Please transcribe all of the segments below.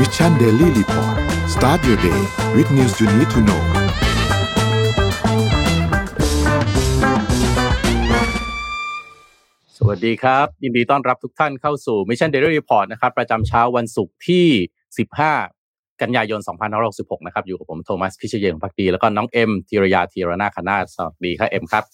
Mission Daily Report start your day with news you need to know สวัสดีครับ ยินดีต้อนรับทุกท่านเข้าสู่ Mission Daily Report นะครับ ประจำเช้าวันศุกร์ที่ 15 กันยายน 2566 นะครับ อยู่กับผมโทมัสพิเชยงพักดี แล้วก็น้องเอ็มธีรยาธีรนาคณาสวัสดีครับเอ็มครับ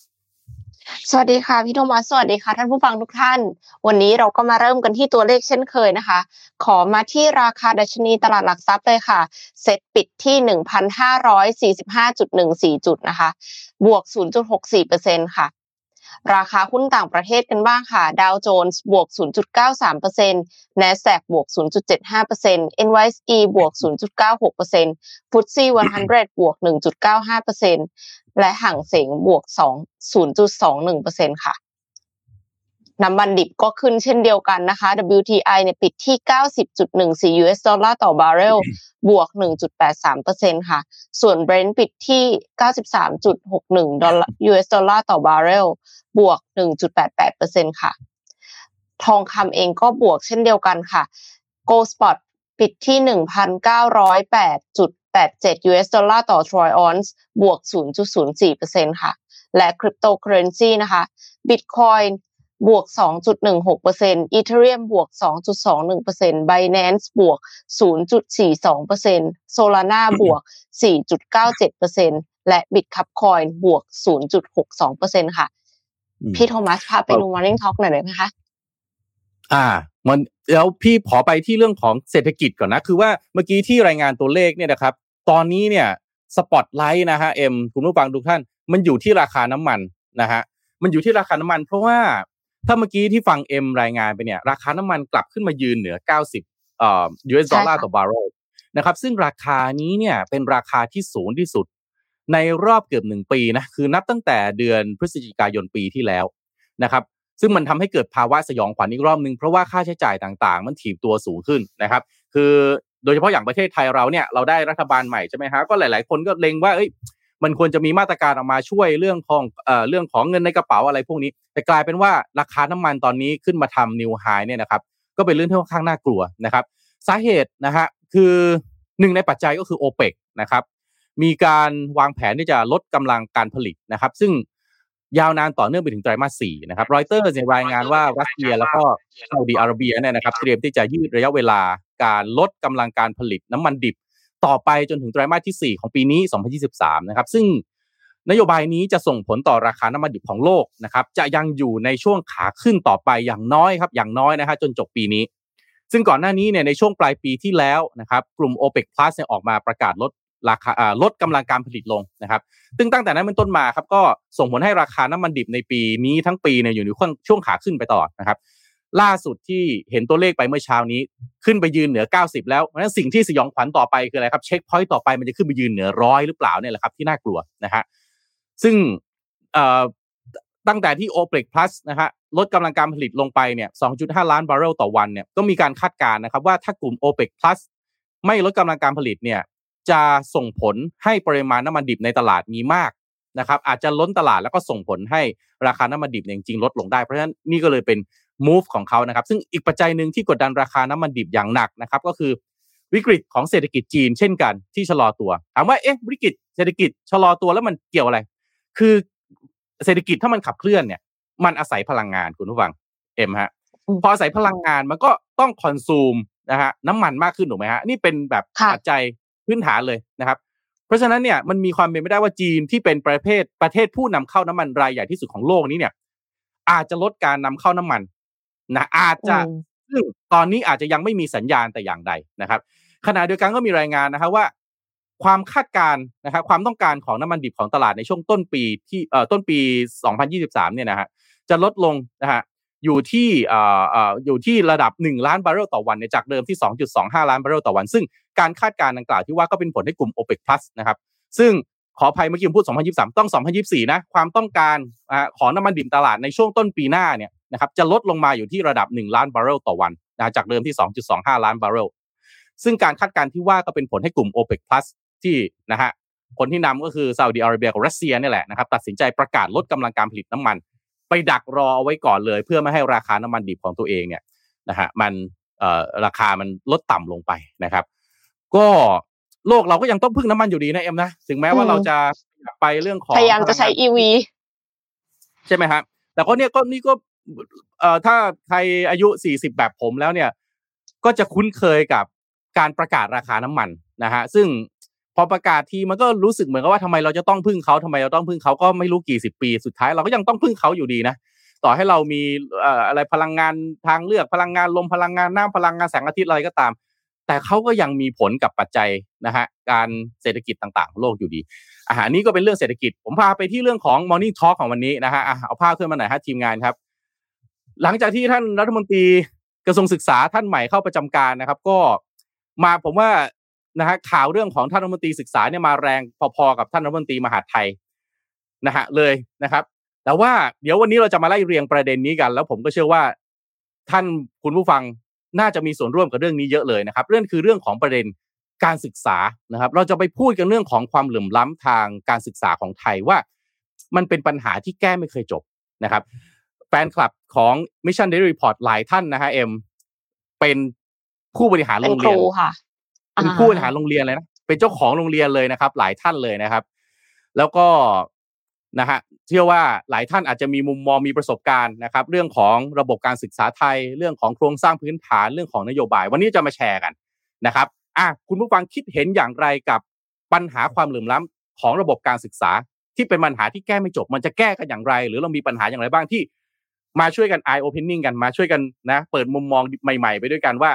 สวัสดีค่ะพี่โทมัสสวัสดีค่ะท่านผู้ฟังทุกท่าน วันนี้เราก็มาเริ่มกันที่ตัวเลขเช่นเคยนะคะ ขอมาที่ราคาดัชนีตลาดหลักทรัพย์เลยค่ะ เซ็ตปิดที่ 1,545.14 จุดนะคะ บวก 0.64%ค่ะ ราคาหุ้นต่างประเทศกันบ้างค่ะ ดาวโจนส์บวก 0.93% NASDAQ บวก 0.75% NYSE บวก 0.96% FTSE 100 บวก 1.95%และห่างเสงบวก 2 0.21%ค่ะ น้ำมันดิบก็ขึ้นเช่นเดียวกันนะคะ WTI เนี่ยปิดที่ 90.14 US dollar ต่อบาร์เรล บวก 1.83%ค่ะ ส่วน Brent ปิดที่ 93.61 ดอลลาร์ US dollar ต่อบาร์เรล บวก 1.88%ค่ะ ทองคำเองก็บวกเช่นเดียวกันค่ะ Gold Spot ปิดที่ 1,908.87 US dollar ต่อ Troy ounce บวก 0.04%ค่ะ และคริปโตเคอเรนซีนะคะ Bitcoin บวก 2.16% Ethereum บวก 2.21% Binance บวก 0.42% Solana บวก 4.97%และ Bitcoin บวก 0.62%ค่ะ พี่โทมัสพาไปดู Morning Talk หน่อยได้ไหมคะอ่ามันแล้วพี่ขอไปที่เรื่องของเศรษฐกิจก่อนนะ คือว่าเมื่อกี้ที่รายงานตัวเลขเนี่ยนะครับ ตอนนี้เนี่ยสปอตไลท์นะฮะเอ็มคุณผู้ฟังทุกท่าน มันอยู่ที่ราคาน้ำมันนะฮะมันอยู่ที่ราคาน้ำมันเพราะว่า ถ้าเมื่อกี้ที่ฟังเอ็มรายงานไปเนี่ยราคาน้ำมันกลับขึ้นมายืนเหนือ 90เอ่อ US ดอลลาร์ต่อบาร์เรลนะครับซึ่งราคานี้เนี่ยเป็นราคาที่สูงที่สุด ในรอบเกือบหนึ่งปีนะคือนับตั้งแต่เดือนพฤศจิกายนปีที่แล้วนะครับซึ่งมันทำให้เกิดภาวะสยองขวัญอีกรอบนึงเพราะว่าค่าใช้จ่ายต่างๆ มันถีบตัวสูงขึ้นนะครับ คือโดยเฉพาะอย่างประเทศไทยเราเนี่ยเราได้รัฐบาลใหม่ใช่ไหมฮะก็หลาย ๆ คนก็เล็งว่าเอ้ย มันควรจะมีมาตรการออกมาช่วยเรื่องของเอ่อเรื่องของเงินในกระเป๋าอะไรพวกนี้ แต่กลายเป็นว่าราคาน้ำมันตอนนี้ขึ้นมาทำนิวไฮเนี่ยนะครับก็เป็นเรื่องที่ค่อนข้างน่ากลัวนะครับสาเหตุนะฮะคือหนึ่งในปัจจัยก็คือโอเปกนะครับมีการวางแผนที่จะลดกำลังการผลิตนะครับ ซึ่งยาวนานต่อเนื่องไปถึงไตรมาสสี่นะครับรอยเตอร์รายงานว่ารัสเซียแล้วก็ซาอุดีอาระเบียเนี่ยนะครับเตรียมที่จะยืดระยะเวลาการลดกำลังการผลิตน้ำมันดิบ ต่อไปจนถึงไตรามาสที่ 4 ของปีนี้ 2023 นะครับ ซึ่งนโยบายนี้จะส่งผลต่อราคาน้ำมันดิบของโลกนะครับ จะยังอยู่ในช่วงขาขึ้นต่อไปอย่างน้อยครับ อย่างน้อยนะฮะจนจบปีนี้ ซึ่งก่อนหน้านี้เนี่ยในช่วงปลายปีที่แล้วนะครับ กลุ่ม OPEC Plus เนี่ยออกมาประกาศลดราคาลดกำลังการผลิตลงนะครับ ซึ่งตั้งแต่นั้นเป็นต้นมาครับก็ส่งผลให้ราคาน้ำมันดิบในปีนี้ทั้งปีเนี่ยอยู่ในช่วงขาขึ้นไปตลอดนะครับ ล่าสุดที่เห็นตัวเลขไปเมื่อเช้านี้ ขึ้นไปยืนเหนือ 90 แล้วเพราะฉะนั้นสิ่งที่สยองขวัญต่อไปคืออะไรครับเช็คพอยต์ต่อไปมันจะขึ้นไปยืนเหนือร้อยหรือเปล่าเนี่ยแหละครับที่น่ากลัวนะฮะซึ่งตั้งแต่ที่ OPEC Plus นะฮะลดกำลังการผลิตลงไปเนี่ย 2.5 ล้านบาร์เรลต่อวันเนี่ยก็มีการคาดการณ์นะครับว่าถ้ากลุ่ม OPEC Plus ไม่ลดกำลังการผลิตเนี่ยจะส่งผลให้ปริมาณน้ำมันดิบในตลาดมีมากนะครับอาจจะล้นตลาดแล้วก็ส่งผลให้ราคาน้ำมันดิบจริงๆลดลงได้ เพราะฉะนั้นนี่ก็เลยเป็น move ของเขานะครับ ซึ่งอีกปัจจัยหนึ่งที่กดดันราคาน้ำมันดิบอย่างหนักนะครับ ก็คือวิกฤตของเศรษฐกิจจีนเช่นกันที่ชะลอตัวถามว่าเอ๊ะวิกฤตเศรษฐกิจชะลอตัวแล้วมันเกี่ยวอะไร คือเศรษฐกิจถ้ามันขับเคลื่อนเนี่ย มันอาศัยพลังงานคุณผู้ฟังเอ็มฮะพออาศัยพลังงานมันก็ต้องคอนซูมนะฮะน้ำมันมากขึ้นถูกไหมฮะนี่เป็นแบบปัจจัยพื้นฐานเลยนะครับ เพราะฉะนั้นเนี่ยมันมีความเป็นไปได้ว่าจีนที่เป็นประเทศประเทศผู้นำเข้าน้ำมันรายใหญ่ที่สุดของโลกนี้เนี่ย อาจจะลดการนำเข้าน้ำมัน นะอาจจะซึ่งตอนนี้อาจจะยังไม่มีสัญญาณแต่อย่างใดนะครับ ขณะเดียวกันก็มีรายงานนะครับว่า ความคาดการณ์นะครับความต้องการของน้ำมันดิบของตลาดในช่วงต้นปีที่เอ่อต้นปี 2023 เนี่ยนะฮะจะลดลงนะฮะอยู่ที่เอ่อเอ่ออยู่ที่ระดับ 1 ล้านบาร์เรลต่อวันเนี่ยจากเดิมที่ 2.25 ล้านบาร์เรลต่อวัน ซึ่งการคาดการณ์ดังกล่าวที่ว่าก็เป็นผลให้กลุ่ม OPEC Plus นะครับซึ่งขออภัยเมื่อกี้ผมพูด 2023 ต้อง 2024 นะ ความต้องการของน้ำมันดิบตลาดในช่วงต้นปีหน้าเนี่ย นะครับจะลดลงมาอยู่ที่ระดับ 1 ล้านบาร์เรลต่อวันนะจากเดิมที่ 2.25 ล้านบาร์เรลซึ่งการคาดการณ์ที่ว่าก็เป็นผลให้กลุ่ม OPEC Plus ที่นะฮะคนที่นำก็คือซาอุดิอาระเบียกับรัสเซียนี่แหละนะครับตัดสินใจประกาศลดกำลังการผลิตน้ำมัน ไปดักรอเอาไว้ก่อนเลย เพื่อไม่ให้ราคาน้ำมันดิบของตัวเองเนี่ยนะฮะมันเอ่อราคามันลดต่ำลงไปนะครับ ก็โลกเราก็ยังต้องพึ่งน้ำมันอยู่ดีนะเอ็มนะถึงแม้ว่าเราจะไปเรื่องของพยายามจะใช้อีวีใช่ไหมครับแต่ก็เนี่ยก็นี่ก็ เอ่อถ้าใครอายุสี่สิบแบบผมแล้วเนี่ย ก็จะคุ้นเคยกับการประกาศราคาน้ำมันนะฮะซึ่งพอประกาศทีมันก็รู้สึกเหมือนกับว่าทำไมเราจะต้องพึ่งเขาทำไมเราต้องพึ่งเขาก็ไม่รู้กี่สิบปี สุดท้ายเราก็ยังต้องพึ่งเขาอยู่ดีนะต่อให้เรามีอะไรพลังงานทางเลือกพลังงานลมพลังงานน้ำพลังงานแสงอาทิตย์อะไรก็ตาม แต่เขาก็ยังมีผลกับปัจจัยนะฮะการเศรษฐกิจต่างๆโลกอยู่ดีอาหารนี้ก็เป็นเรื่องเศรษฐกิจ ผมพาไปที่เรื่องของ Morning Talk ของวันนี้นะฮะเอาภาพขึ้นมาหน่อยฮะทีมงานครับ หลังจากที่ท่านรัฐมนตรีกระทรวงศึกษาท่านใหม่เข้าประจำการนะครับ ก็มาผมว่านะฮะข่าวเรื่องของท่านรัฐมนตรีศึกษาเนี่ยมาแรงพอๆกับท่านรัฐมนตรีมหาดไทยนะฮะเลยนะครับแต่ว่าเดี๋ยววันนี้เราจะมาไล่เรียงประเด็นนี้กัน แล้วผมก็เชื่อว่าท่านคุณผู้ฟังน่าจะมีส่วนร่วมกับเรื่องนี้เยอะเลยนะครับ เรื่องคือเรื่องของประเด็นการศึกษานะครับ เราจะไปพูดกันเรื่องของความเหลื่อมล้ำทางการศึกษาของไทยว่า มันเป็นปัญหาที่แก้ไม่เคยจบนะครับ แฟนคลับของ Mission Daily Report หลายท่านนะฮะเอ็มเป็นผู้บริหารโรงเรียนเป็นผู้บริหารโรงเรียนเลยนะเป็นเจ้าของโรงเรียนเลยนะครับ หลายท่านเลยนะครับ แล้วก็นะฮะเชื่อว่าหลายท่านอาจจะมีมุมมองมีประสบการณ์นะครับ เรื่องของระบบการศึกษาไทย เรื่องของโครงสร้างพื้นฐานเรื่องของนโยบาย วันนี้จะมาแชร์กันนะครับอะคุณผู้ฟังคิดเห็นอย่างไรกับปัญหาความเหลื่อมล้ำของระบบการศึกษา ที่เป็นปัญหาที่แก้ไม่จบ มันจะแก้กันอย่างไร หรือเรามีปัญหาอย่างไรบ้างที่ มาช่วยกัน eye opening กันมาช่วยกันนะ เปิดมุมมองใหม่ ๆ ไปด้วยกันว่า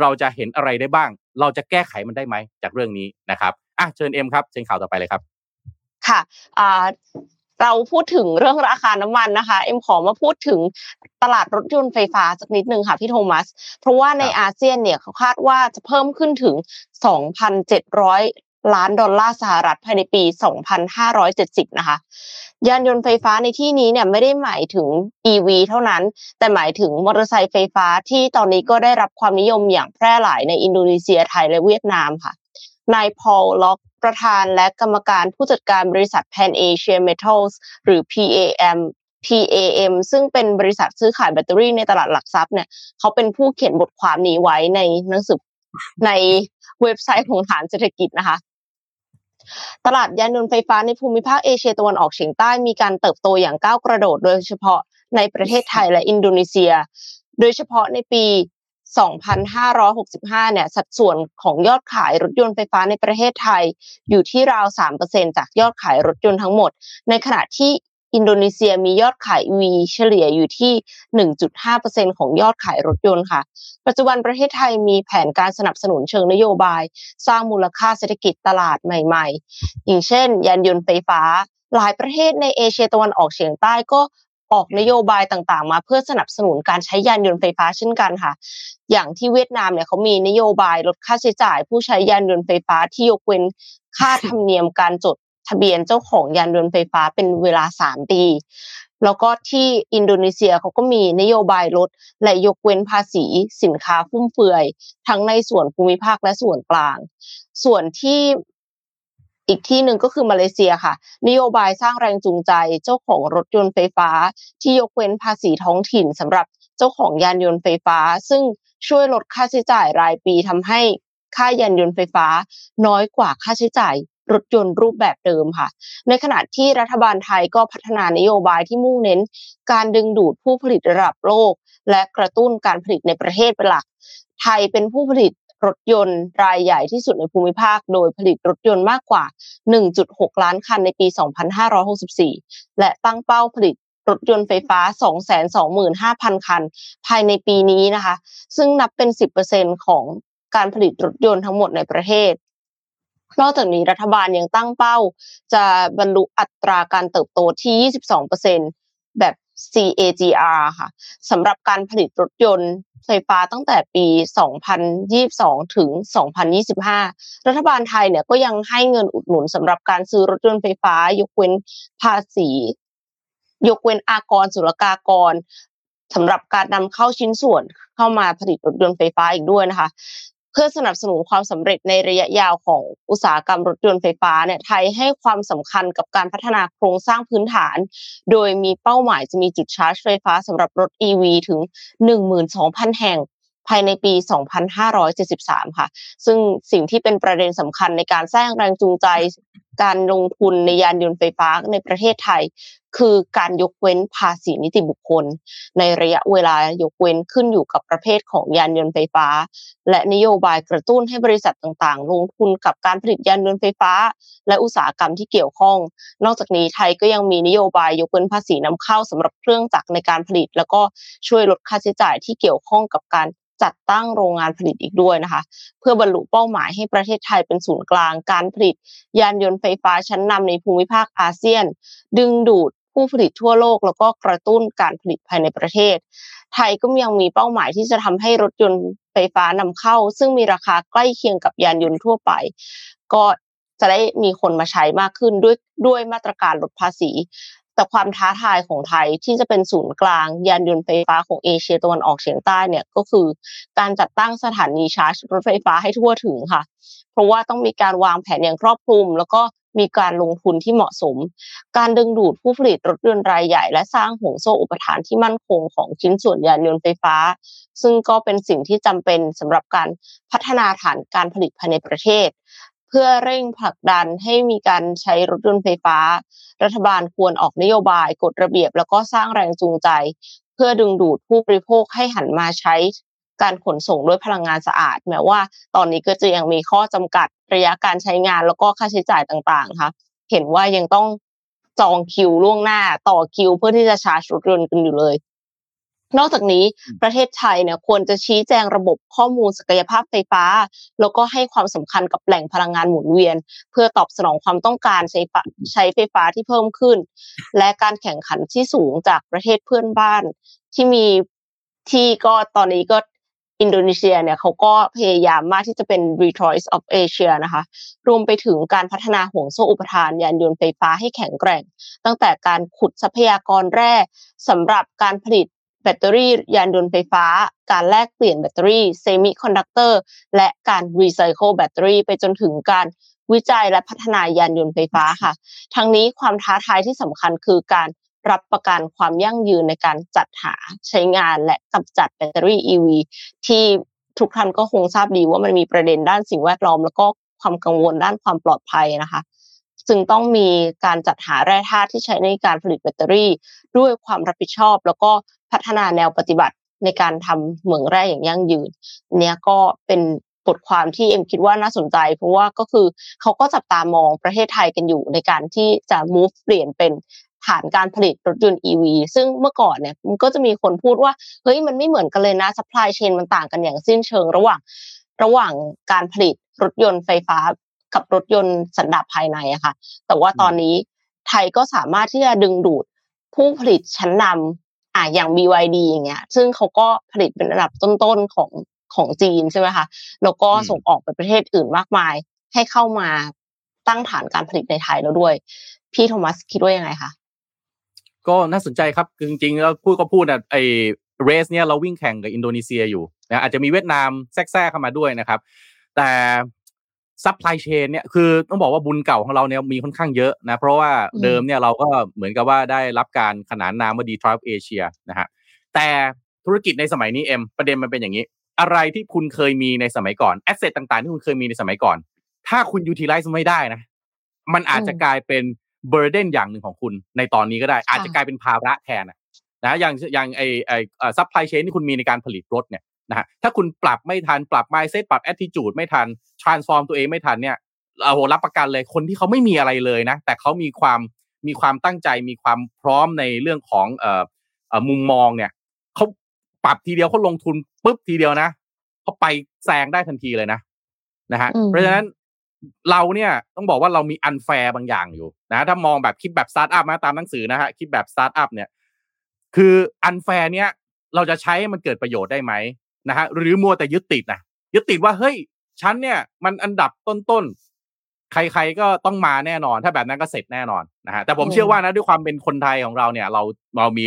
เราจะเห็นอะไรได้บ้าง เราจะแก้ไขมันได้ไหมจากเรื่องนี้นะครับอะเชิญเอ็มครับเชิญข่าวต่อไปเลยครับ ค่ะอ่าเราพูดถึงเรื่องราคาน้ำมันนะคะ เอ็มขอมาพูดถึงตลาดรถยนต์ไฟฟ้าสักนิดนึงค่ะพี่โทมัส เพราะว่าในอาเซียนเนี่ยเขาคาดว่าจะเพิ่มขึ้นถึง 2,700 ล้านดอลลาร์สหรัฐภายในปี 2,570 นะคะ ยานยนต์ไฟฟ้าในที่นี้เนี่ยไม่ได้หมายถึง EV เท่านั้น แต่หมายถึงมอเตอร์ไซค์ไฟฟ้าที่ตอนนี้ก็ได้รับความนิยมอย่างแพร่หลายในอินโดนีเซียไทยและเวียดนามค่ะ นายพอลล็อกประธานและกรรมการผู้จัดการบริษัท Pan Asia Metals หรือ PAM PAM ซึ่งเป็นบริษัทซื้อขายแบตเตอรี่ในตลาดหลักทรัพย์เนี่ยเขาเป็นผู้เขียนบทความนี้ไว้ในหนังสือในเว็บไซต์ของฐานเศรษฐกิจนะคะ ตลาดยานยนต์ไฟฟ้าในภูมิภาคเอเชียตะวันออกเฉียงใต้มีการเติบโตอย่างก้าวกระโดด โดยเฉพาะในประเทศไทยและอินโดนีเซีย โดยเฉพาะในปี 2,565 เนี่ย สัดส่วนของยอดขายรถยนต์ไฟฟ้าในประเทศไทย อยู่ที่ราว 3%จากยอดขายรถยนต์ทั้งหมด ในขณะที่ อินโดนีเซียมียอดขาย EV เฉลี่ยอยู่ที่ 1.5%ของยอดขายรถยนต์ค่ะ ปัจจุบันประเทศไทยมีแผนการสนับสนุนเชิงนโยบาย สร้างมูลค่าเศรษฐกิจตลาดใหม่ ๆ อย่างเช่น ยานยนต์ไฟฟ้า หลายประเทศในเอเชียตะวันออกเฉียงใต้ก็ออกนโยบายต่างๆ มาเพื่อสนับสนุนการใช้ยานยนต์ไฟฟ้าเช่นกันค่ะ อย่างที่เวียดนามเนี่ยเขามีนโยบายลดค่าใช้จ่าย ผู้ใช้ยานยนต์ไฟฟ้าที่ยกเว้นค่าธรรมเนียมการจด ทะเบียนเจ้าของยานยนต์ไฟฟ้าเป็นเวลาสามปี แล้วก็ที่อินโดนีเซียเขาก็มีนโยบายลดและยกเว้นภาษีสินค้าฟุ่มเฟือย ทั้งในส่วนภูมิภาคและส่วนกลาง ส่วนที่อีกที่หนึ่งก็คือมาเลเซียค่ะ นโยบายสร้างแรงจูงใจเจ้าของรถยนต์ไฟฟ้า ที่ยกเว้นภาษีท้องถิ่นสำหรับเจ้าของยานยนต์ไฟฟ้า ซึ่งช่วยลดค่าใช้จ่ายรายปีทำให้ค่ายานยนต์ไฟฟ้า น้อยกว่าค่าใช้จ่าย รถยนต์รูปแบบเดิมค่ะ ในขณะที่รัฐบาลไทยก็พัฒนานโยบายที่มุ่งเน้น การดึงดูดผู้ผลิตระดับโลก และกระตุ้นการผลิตในประเทศเป็นหลัก ไทยเป็นผู้ผลิตรถยนต์รายใหญ่ที่สุดในภูมิภาค โดยผลิตรถยนต์มากกว่า 1.6 ล้านคันในปี 2564 และตั้งเป้าผลิตรถยนต์ไฟฟ้า 225,000 คัน ภายในปีนี้นะคะ ซึ่งนับเป็น 10%ของการผลิตรถยนต์ทั้งหมดในประเทศ นอกจากนี้รัฐบาลยังตั้งเป้า จะบรรลุอัตราการเติบโตที่ 22%แบบ CAGR ค่ะสำหรับการผลิตรถยนต์ไฟฟ้าตั้งแต่ปี 2022 ถึง 2025 รัฐบาลไทยเนี่ยก็ยังให้เงินอุดหนุนสำหรับการซื้อรถยนต์ไฟฟ้า ยกเว้นภาษี ยกเว้นอากรศุลกากรสำหรับการนำเข้าชิ้นส่วนเข้ามาผลิตรถยนต์ไฟฟ้าอีกด้วยนะคะ เพื่อสนับสนุนความสำเร็จในระยะยาวของอุตสาหกรรมรถยนต์ไฟฟ้าเนี่ยไทยให้ความสำคัญกับการพัฒนาโครงสร้างพื้นฐาน โดยมีเป้าหมายจะมีจุดชาร์จไฟฟ้าสำหรับรถ EV ถึง 12,000 แห่ง ภายในปี 2573 ค่ะ ซึ่งสิ่งที่เป็นประเด็นสำคัญในการสร้างแรงจูงใจ การลงทุนในยานยนต์ไฟฟ้าในประเทศไทย คือการยกเว้นภาษีนิติบุคคล ในระยะเวลายกเว้นขึ้นอยู่กับประเภทของยานยนต์ไฟฟ้า และนโยบายกระตุ้นให้บริษัทต่างๆ ลงทุนกับการผลิตยานยนต์ไฟฟ้า และอุตสาหกรรมที่เกี่ยวข้อง นอกจากนี้ไทยก็ยังมีนโยบายยกเว้นภาษีนำเข้าสำหรับเครื่องจักรในการผลิต แล้วก็ช่วยลดค่าใช้จ่ายที่เกี่ยวข้องกับการ จัดตั้งโรงงานผลิตอีกด้วยนะคะ เพื่อบรรลุเป้าหมายให้ประเทศไทยเป็นศูนย์กลางการผลิต ยานยนต์ไฟฟ้าชั้นนำในภูมิภาคอาเซียน ดึงดูดผู้ผลิตทั่วโลก แล้วก็กระตุ้นการผลิตภายในประเทศ ไทยก็ยังมีเป้าหมายที่จะทำให้รถยนต์ไฟฟ้านำเข้า ซึ่งมีราคาใกล้เคียงกับยานยนต์ทั่วไป ก็จะได้มีคนมาใช้มากขึ้นด้วยด้วยมาตรการลดภาษี แต่ความท้าทายของไทยที่จะเป็นศูนย์กลาง ยานยนต์ไฟฟ้าของเอเชียตะวันออกเฉียงใต้เนี่ยก็คือการจัดตั้งสถานีชาร์จรถไฟฟ้าให้ทั่วถึงค่ะ เพราะว่าต้องมีการวางแผนอย่างครอบคลุม แล้วก็มีการลงทุนที่เหมาะสม การดึงดูดผู้ผลิตรถยนต์รายใหญ่ และสร้างห่วงโซ่อุปทานที่มั่นคงของชิ้นส่วนยานยนต์ไฟฟ้า ซึ่งก็เป็นสิ่งที่จำเป็นสำหรับการพัฒนาฐานการผลิตภายในประเทศ เพื่อเร่งผลักดันให้มีการใช้รถยนต์ไฟฟ้า รัฐบาลควรออกนโยบายกฎระเบียบ แล้วก็สร้างแรงจูงใจ เพื่อดึงดูดผู้บริโภคให้หันมาใช้การขนส่งด้วยพลังงานสะอาด แม้ว่าตอนนี้ก็จะยังมีข้อจำกัดระยะการใช้งานแล้วก็ค่าใช้จ่ายต่างๆค่ะเห็นว่ายังต้องจองคิวล่วงหน้าต่อคิวเพื่อที่จะชาร์จรถยนต์กันอยู่เลย นอกจากนี้ประเทศไทยเนี่ยควรจะชี้แจงระบบข้อมูลศักยภาพไฟฟ้า แล้วก็ให้ความสำคัญกับแหล่งพลังงานหมุนเวียน เพื่อตอบสนองความต้องการใช้ใช้ไฟฟ้าที่เพิ่มขึ้น และการแข่งขันที่สูงจากประเทศเพื่อนบ้าน ที่มีที่ก็ตอนนี้ก็อินโดนีเซียเนี่ยเขาก็พยายามมากที่จะเป็น Detroit of Asia นะคะ รวมไปถึงการพัฒนาห่วงโซ่อุปทานยานยนต์ไฟฟ้าให้แข็งแกร่ง ตั้งแต่การขุดทรัพยากรแร่สำหรับการผลิต แบตเตอรี่ยานยนต์ไฟฟ้า การแลกเปลี่ยนแบตเตอรี่ semiconductor และการรีไซเคิลแบตเตอรี่ไปจนถึงการวิจัยและพัฒนายานยนต์ไฟฟ้าค่ะ ทั้งนี้ความท้าทายที่สำคัญคือการรับประกันความยั่งยืนในการจัดหาใช้งานและกำจัดแบตเตอรี่ EV ที่ทุกท่านก็คงทราบดีว่ามันมีประเด็นด้านสิ่งแวดล้อม แล้วก็ความกังวลด้านความปลอดภัยนะคะ จึงต้องมีการจัดหาแร่ธาตุที่ใช้ในการผลิตแบตเตอรี่ ด้วยความรับผิดชอบ แล้วก็พัฒนาแนวปฏิบัติในการทำเหมืองแร่อย่างยั่งยืน เนี้ยก็เป็นบทความที่เอ็มคิดว่าน่าสนใจ เพราะว่าก็คือเขาก็จับตามองประเทศไทยกันอยู่ในการที่จะ move เปลี่ยนเป็นฐานการผลิตรถยนต์ EV ซึ่งเมื่อก่อนเนี่ยมันก็จะมีคนพูดว่าเฮ้ยมันไม่เหมือนกันเลยนะ supply chain มันต่างกันอย่างสิ้นเชิง ระหว่าง ระหว่างการผลิตรถยนต์ไฟฟ้า กับรถยนต์สันดาปภายในอะค่ะ แต่ว่าตอนนี้ไทยก็สามารถที่จะดึงดูดผู้ผลิตชั้นนำอะอย่าง BYD อย่างเงี้ย ซึ่งเขาก็ผลิตเป็นระดับต้นๆของของจีนใช่ไหมคะแล้วก็ส่งออกไปประเทศอื่นมากมาย ให้เข้ามาตั้งฐานการผลิตในไทยแล้วด้วย พี่โทมัสคิดว่ายังไงคะก็น่าสนใจครับจริงๆแล้วพูดก็พูดนะไอ้ race เนี่ยเราวิ่งแข่งกับอินโดนีเซียอยู่นะอาจจะมีเวียดนามแทรกแทรกเข้ามาด้วยนะครับ แต่ supply chain เนี่ยคือต้องบอกว่าบุญเก่าของเราเนี่ยมีค่อนข้างเยอะนะเพราะว่าเดิมเนี่ยเราก็เหมือนกับว่าได้รับการขนานนามว่า Detroit of Asia นะฮะแต่ธุรกิจในสมัยนี้เอ็มประเด็นมันเป็นอย่างนี้ อะไรที่คุณเคยมีในสมัยก่อน asset ต่างๆ ที่คุณเคยมีในสมัยก่อน ถ้าคุณ utilize ไม่ได้นะ มันอาจจะกลายเป็น burden อย่างหนึ่งของคุณในตอนนี้ก็ได้ อาจจะกลายเป็นภาระแทนนะอย่างอย่างไอ้ไอ้ supply chain ที่คุณมีในการผลิตรถเนี่ย นะฮะถ้าคุณปรับไม่ทันปรับ mindset ปรับแอ t ติจูดไม่ทันtransform ตัวเองไม่ทันเนี่ยโอ้โหรับประกันเลยคนที่เขาไม่มีอะไรเลยนะ แต่เขามีความมีความตั้งใจมีความพร้อมในเรื่องของเอ่อมุมมองเนี่ยเขาปรับทีเดียวเขาลงทุนปุ๊บทีเดียวนะเขาไปแซงได้ทันทีเลยนะนะฮะเพราะฉะนั้นเราเนี่ยต้องบอกว่าเรามี unfair บางอย่างอยู่นะถ้ามองแบบคิดแบบสตาร์ทอัพนะตามหนังสือนะฮะคิดแบบสตาร์ทอัพเนี่ย คือ unfair เนี่ยเราจะใช้มันเกิดประโยชน์ได้ไหม นะฮะหรือมัวแต่ยึดติดนะยึดติดว่าเฮ้ยฉันเนี่ยมันอันดับต้นๆ ใครๆก็ต้องมาแน่นอน ถ้าแบบนั้นก็เสร็จแน่นอนนะฮะแต่ผมเชื่อว่านะด้วยความเป็นคนไทยของเราเนี่ย เราเรามี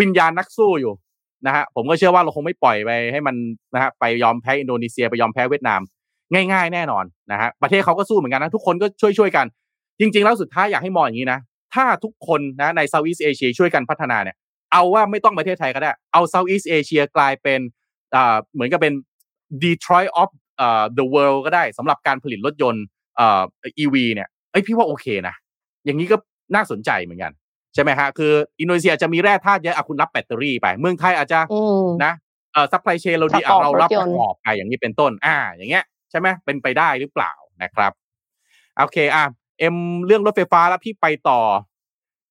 วิญญาณนักสู้อยู่นะฮะผมก็เชื่อว่าเราคงไม่ปล่อยไปให้มันนะฮะไปยอมแพ้อินโดนีเซียไปยอมแพ้เวียดนาม ง่าย ๆ แน่นอนนะฮะประเทศเขาก็สู้เหมือนกันนะ ทุกคนก็ช่วยช่วยกัน จริง ๆ แล้วสุดท้ายอยากให้มองอย่างนี้นะถ้าทุกคนนะในเซาท์อีสเอเชียช่วยกันพัฒนาเนี่ย เอาว่าไม่ต้องประเทศไทยก็ได้ เอา Southeast Asia กลายเป็นอ่า เหมือนกับเป็น Detroit of อ่า the world ก็ได้สำหรับการผลิตรถยนต์อ่า EV เนี่ยเอ้ยพี่ว่าโอเคนะ อย่างนี้ก็น่าสนใจเหมือนกันใช่ไหมฮะคืออินโดนีเซียจะมีแร่ธาตุเยอะอะคุณรับแบตเตอรี่ไป เมืองไทยอาจจะอืมนะเอ่อ supply chain เราดีประกอบอะเรารับรถยนต์ประกอบไปอย่างนี้เป็นต้น อ่า อย่างเงี้ยใช่ไหมเป็นไปได้หรือเปล่านะครับโอเคอะเอ็มเรื่องรถไฟฟ้าแล้วพี่ไปต่อ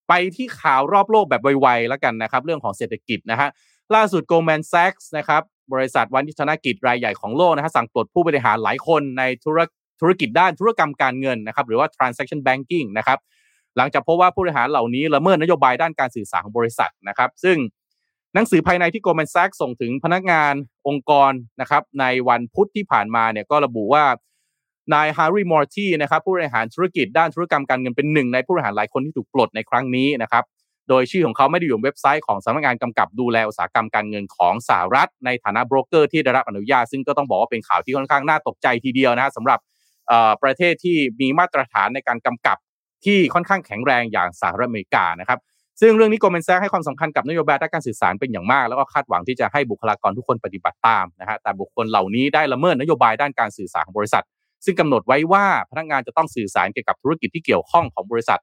ไปที่ข่าวรอบโลกแบบไวๆแล้วกันนะครับ เรื่องของเศรษฐกิจนะฮะล่าสุด Goldman Sachs นะครับ บริษัทวันธนกิจรายใหญ่ของโลกนะฮะสั่งปลดผู้บริหารหลายคนในธุรธุรกิจด้านธุรกรรมการเงินนะครับหรือว่า transaction banking นะครับหลังจากพบว่าผู้บริหารเหล่านี้ละเมิดนโยบายด้านการสื่อสารของบริษัทนะครับซึ่งหนังสือภายในที่ Goldman Sachs ส่งถึงพนักงานองค์กรนะครับในวันพุธที่ผ่านมาเนี่ยก็ระบุว่านายฮาร์รีมอร์ตี้นะครับผู้บริหารธุรกิจด้านธุรกรรมการเงินเป็นหนึ่งในผู้บริหารหลายคนที่ถูกปลดในครั้งนี้นะครับ โดยชื่อของเขาไม่ได้อยู่บนเว็บไซต์ของสำนักงานกำกับดูแลอุตสาหกรรมการเงินของสหรัฐ ในฐานะโบรกเกอร์ที่ได้รับอนุญาต ซึ่งก็ต้องบอกว่าเป็นข่าวที่ค่อนข้างน่าตกใจทีเดียวนะฮะสำหรับประเทศที่มีมาตรฐานในการกำกับที่ค่อนข้างแข็งแรงอย่างสหรัฐอเมริกานะครับซึ่งเรื่องนี้ Goldman Sachs ให้ความสำคัญกับนโยบายด้านการสื่อสารเป็นอย่างมาก แล้วก็คาดหวังที่จะให้บุคลากรทุกคนปฏิบัติตามนะฮะแต่บุคคลเหล่านี้ได้ละเมิดนโยบายด้านการสื่อสารของบริษัท ซึ่งกำหนดไว้ว่าพนักงานจะต้องสื่อสารเกี่ยวกับธุรกิจที่เกี่ยวข้องของบริษัท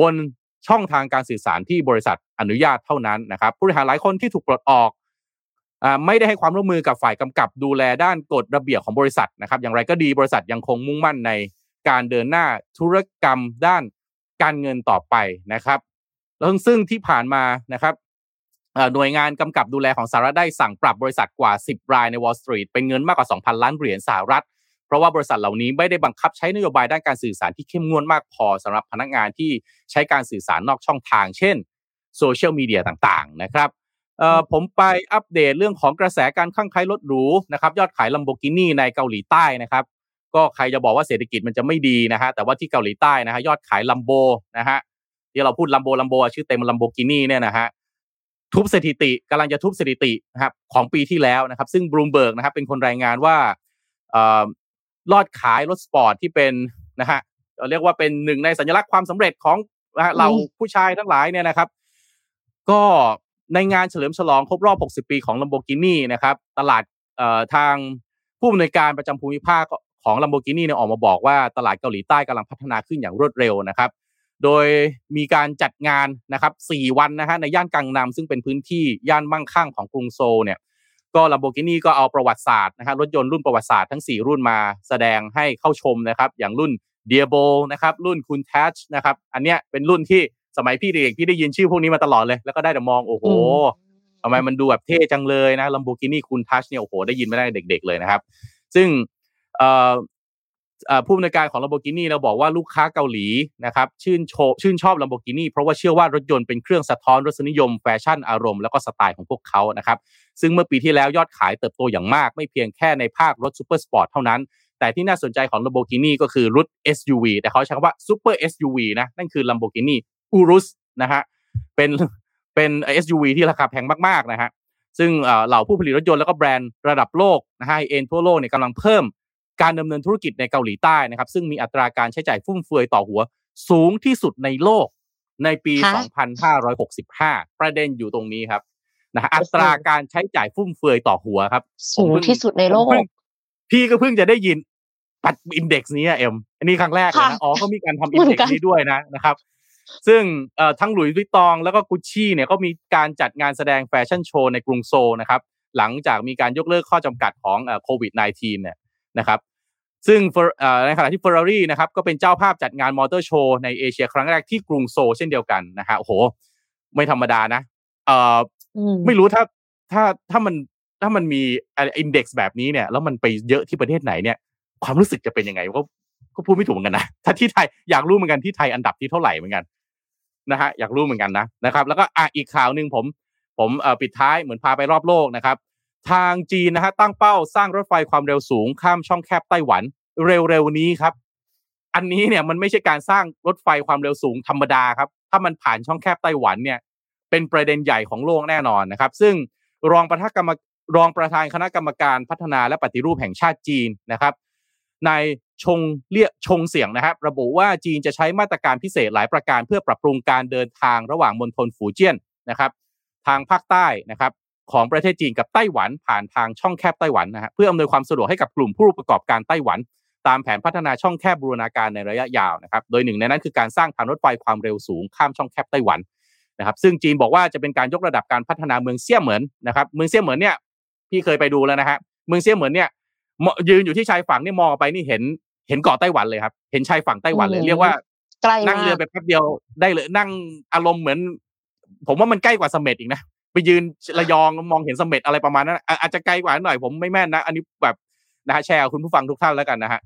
บน ช่องทางการสื่อสารที่บริษัทอนุญาตเท่านั้นนะครับผู้บริหารหลายคนที่ถูกปลดออกอไม่ได้ให้ความร่วมมือกับฝ่ายกำกับดูแลด้านกฎระเบียบของบริษัทนะครับ อย่างไรก็ดีบริษัทยังคงมุ่งมั่นในการเดินหน้าธุรกรรมด้านการเงินต่อไปนะครับแล้วซึ่งที่ผ่านมานะครับหน่วยงานกำกับดูแลของสหรัฐได้สั่งปรับบริษัทกว่า 10 รายใน Wall Street เป็นเงินมากกว่า 2,000 ล้านเหรียญสหรัฐ เพราะว่าบริษัทเหล่านี้ไม่ได้บังคับใช้นโยบายด้านการสื่อสารที่เข้มงวดมากพอสำหรับพนักงานที่ใช้การสื่อสารนอกช่องทาง เช่นโซเชียลมีเดียต่างๆนะครับเอ่อผมไปอัปเดตเรื่องของกระแสการคลั่งไคล้รถหรูนะครับยอดขายลัมโบกินีในเกาหลีใต้นะครับก็ใครจะบอกว่าเศรษฐกิจมันจะไม่ดีนะฮะแต่ว่าที่เกาหลีใต้นะฮะยอดขาย Lambo นะฮะที่เราพูด Lambo Lambo ชื่อเต็มลัมโบกินีเนี่ยนะฮะทุบสถิติกำลังจะทุบสถิตินะครับของปีที่แล้วนะครับ ซึ่งบลูมเบิร์กนะครับเป็นคนรายงานว่าเอ่อ ลอดขายรถสปอร์ตที่เป็นนะฮะเอ่อเรียกว่าเป็นหนึ่งในสัญลักษณ์ความสำเร็จของนะฮะเราผู้ชายทั้งหลายเนี่ยนะครับ ก็ในงานเฉลิมฉลองครบรอบ 60 ปีของ Lamborghini นะครับ ตลาดเอ่อทางผู้อำนวยการประจำภูมิภาคของ Lamborghini เนี่ยออกมาบอกว่าตลาดเกาหลีใต้กำลังพัฒนาขึ้นอย่างรวดเร็วนะครับ โดยมีการจัดงานนะครับ 4 วันนะฮะในย่านกังนำซึ่งเป็นพื้นที่ย่านมั่งคั่งของกรุงโซลเนี่ย ก็ Lamborghini ก็เอาประวัติศาสตร์นะฮะรถยนต์รุ่นประวัติศาสตร์ทั้ง 4 รุ่นมาแสดงให้เข้าชมนะครับ อย่างรุ่น d i a b o นะครับ รุ่นคุณ t a c h นะครับ อันเนี้ยเป็นรุ่นที่สมัยพี่เด็กๆพี่ได้ยินชื่อพวกนี้มาตลอดเลย แล้วก็ได้แต่มองโอ้โหอืมทำไมมันดูแบบเท่จังเลยนะ Lamborghini คุณ t a c h เนี่ยโอ้โหได้ยินมาได้เด็ก ๆ เลยนะครับ ซึ่งเอ่อเอ่อ ผู้อำนวยการของ Lamborghini เราบอกว่าลูกค้าเกาหลีนะครับชื่นชมชื่นชอบ Lamborghini เพราะว่าเชื่อว่ารถยนต์เป็นเครื่องสะท้อนรสนิยมแฟชั่นอารมณ์แล้วก็สไตล์ของพวกเขานะครับซึ่งเมื่อปีที่แล้วยอดขายเติบโตอย่างมาก ไม่เพียงแค่ในภาครถ super sport เท่านั้น แต่ที่น่าสนใจของ Lamborghini ก็คือรถ SUV แต่เขาใช้คำว่า Super SUV นะนั่นคือ Lamborghini Urus นะฮะเป็นเป็น SUV ที่ราคาแพงมากๆนะฮะซึ่งเอ่อเหล่าผู้ผลิตรถยนต์แล้วก็แบรนด์ระดับโลกนะฮะเอ่อทั่วโลกเนี่ยกำลังเพิ่ม การดำเนินธุรกิจในเกาหลีใต้นะครับ ซึ่งมีอัตราการใช้จ่ายฟุ่มเฟือยต่อหัว สูงที่สุดในโลกในปีฮะ2565 ประเด็นอยู่ตรงนี้ครับนะฮะอัตราการใช้จ่ายฟุ่มเฟือยต่อหัวครับ สูงที่สุดในโลกผมเพิ่งพี่ก็เพิ่งจะได้ยินปัด index นี้อะเอ็มอันนี้ครั้งแรกเลยนะค่ะอ๋อเขามีการทำ index นี้เหมือนกันด้วยนะนะครับ ซึ่งเอ่อทั้ง Louis Vuitton แล้วก็กุชชี่เนี่ยก็มีการจัดงานแสดงแฟชั่นโชว์ในกรุงโซลนะครับ หลังจากมีการยกเลิกข้อจำกัดของโควิด -19 เนี่ย นะครับซึ่ง Fer- เอ่อในขณะที่ Ferrari นะครับก็เป็นเจ้าภาพจัดงานมอเตอร์โชว์ในเอเชียครั้งแรกที่กรุงโซลเช่นเดียวกันนะฮะโอ้โห ไม่ธรรมดานะเอ่ออืมไม่รู้ถ้าถ้าถ้ามันถ้ามันมีอินเด็กซ์แบบนี้เนี่ย แล้วมันไปเยอะที่ประเทศไหนเนี่ย ความรู้สึกจะเป็นยังไงก็ก็พูดไม่ถูกเหมือนกันนะถ้าที่ไทยอยากรู้เหมือนกันที่ไทยอันดับที่เท่าไหร่เหมือนกันนะฮะอยากรู้เหมือนกันนะนะครับ แล้วก็อะอีกข่าวหนึ่งผม ผมเอ่อปิดท้ายเหมือนพาไปรอบโลกนะครับ ทางจีนนะฮะตั้งเป้าสร้างรถไฟความเร็วสูงข้ามช่องแคบไต้หวันเร็วๆนี้ครับ อันนี้เนี่ยมันไม่ใช่การสร้างรถไฟความเร็วสูงธรรมดาครับ ถ้ามันผ่านช่องแคบไต้หวันเนี่ยเป็นประเด็นใหญ่ของโลกแน่นอนนะครับ ซึ่งรองประธานกรรมรองประธานคณะกรรมการพัฒนาและปฏิรูปแห่งชาติจีนนะครับนายชงเลียชงเสียงนะครับ ระบุว่าจีนจะใช้มาตรการพิเศษหลายประการเพื่อปรับปรุงการเดินทางระหว่างมณฑลฝูเจี้ยนนะครับ ทางภาคใต้นะครับ ของประเทศจีนกับไต้หวันผ่านทางช่องแคบไต้หวันนะฮะเพื่ออำนวยความสะดวกให้กับกลุ่มผู้ประกอบการไต้หวัน ตามแผนพัฒนาช่องแคบบูรณาการในระยะยาวนะครับโดยหนึ่งในนั้นคือการสร้างทางรถไฟความเร็วสูงข้ามช่องแคบไต้หวันนะครับซึ่งจีนบอกว่าจะเป็นการยกระดับการพัฒนาเมืองเซี่ยเหมินนะครับเมืองเซี่ยเหมินเนี่ยพี่เคยไปดูแล้วนะฮะเมืองเซี่ยเหมินเนี่ยยืนอยู่ที่ชายฝั่งนี่มองไปนี่เห็นเห็นเกาะไต้หวันเลยครับ เห็นชายฝั่งไต้หวันเลยเรียกว่านั่งเรือไปแป๊บเดียวได้เลยนั่งอารมณ์เหมือน ผมว่ามันใกล้กว่าสมเด็จอีกนะ ไปยืนระยองมองเห็นสมเด็จอะไรประมาณนั้นอาจจะไกลกว่าหน่อยผมไม่แม่นนะ อันนี้แบบนะฮะแชร์คุณผู้ฟังทุกท่านแล้วกันนะฮะ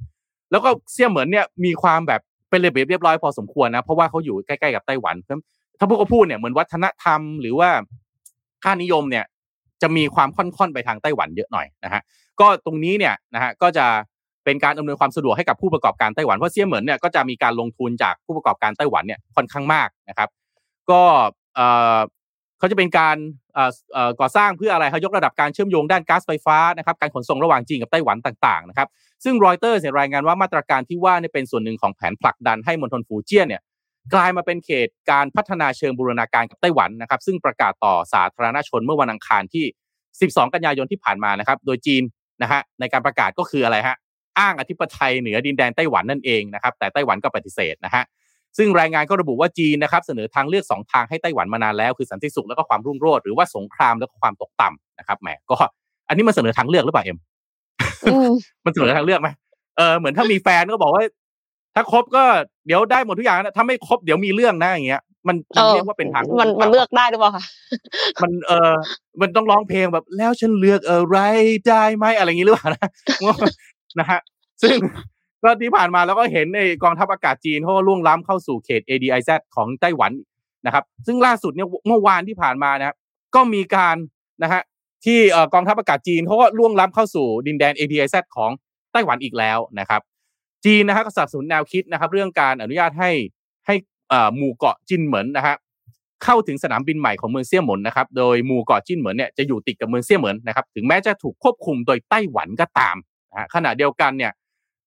แล้วก็เซี่ยเหมือนเนี่ยมีความแบบเป็นระเบียบเรียบร้อยพอสมควรนะ เพราะว่าเขาอยู่ใกล้ๆกับไต้หวันถ้าพวกเขาพูดเนี่ยเหมือนวัฒนธรรมหรือว่าค่านิยมเนี่ยจะมีความค่อนๆไปทางไต้หวันเยอะหน่อยนะฮะก็ตรงนี้เนี่ยนะฮะก็จะเป็นการอำนวยความสะดวกให้กับผู้ประกอบการไต้หวันเพราะเซี่ยเหมือนเนี่ยก็จะมีการลงทุนจากผู้ประกอบการไต้หวันเนี่ยค่อนข้างมากนะครับ ก็ เขาจะเป็นการก่อสร้างเพื่ออะไรเขายกระดับการเชื่อมโยงด้านก๊าซไฟฟ้านะครับการขนส่งระหว่างจีนกับไต้หวันต่างๆนะครับซึ่งรอยเตอร์รายงานว่ามาตรการที่ว่าเป็นส่วนหนึ่งของแผนผลักดันให้มณฑลฟูเจียนเนี่ยกลายมาเป็นเขตการพัฒนาเชิงบูรณาการกับไต้หวันนะครับ ซึ่งประกาศต่อสาธารณชนเมื่อวันอังคารที่ 12 กันยายนที่ผ่านมานะครับ โดยจีนนะฮะในการประกาศก็คืออะไรฮะอ้างอธิปไตยเหนือดินแดนไต้หวันนั่นเองนะครับ แต่ไต้หวันก็ปฏิเสธนะฮะ ซึ่งรายงานก็ระบุว่าจีนนะครับเสนอทางเลือกสองทางให้ไต้หวันมานานแล้ว คือสันติสุขแล้วก็ความรุ่งโรจน์หรือว่าสงครามแล้วก็ความตกต่ำนะครับแหมก็อันนี้มันเสนอทางเลือกหรือเปล่าเอ็มมันเสนอทางเลือกไหมเออเหมือนถ้ามีแฟนก็บอกว่า ถ้าคบก็เดี๋ยวได้หมดทุกอย่างนะถ้าไม่คบเดี๋ยวมีเรื่องนะอย่างเงี้ยมันเรียกว่าเป็นทางมันมันเลือกได้หรือเปล่าคะมันเออมันต้องร้องเพลงแบบแล้วฉันเลือกอะไรได้ไหมอะไรอย่างงี้หรือเปล่านะนะฮะซึ่ง ก็ที่ผ่านมาแล้วก็เห็นในกองทัพอากาศจีนเขาก็ล่วงล้ำเข้าสู่เขต ADIZ ของไต้หวันนะครับ ซึ่งล่าสุดเนี่ยเมื่อวานที่ผ่านมานะครับก็มีการนะฮะที่กองทัพอากาศจีนเขาก็ล่วงล้ำเข้าสู่ดินแดน ADIZ ของไต้หวันอีกแล้วนะครับจีนนะฮะก็สนับสนุนแนวคิดนะครับ เรื่องการอนุญาตให้ให้หมู่เกาะจินเหมินนะฮะเข้าถึงสนามบินใหม่ของเมืองเซี่ยเหมินนะครับ โดยหมู่เกาะจินเหมินเนี่ยจะอยู่ติดกับเมืองเซี่ยเหมินนะครับ ถึงแม้จะถูกควบคุมโดยไต้หวันก็ตามนะขณะเดียวกันเนี่ย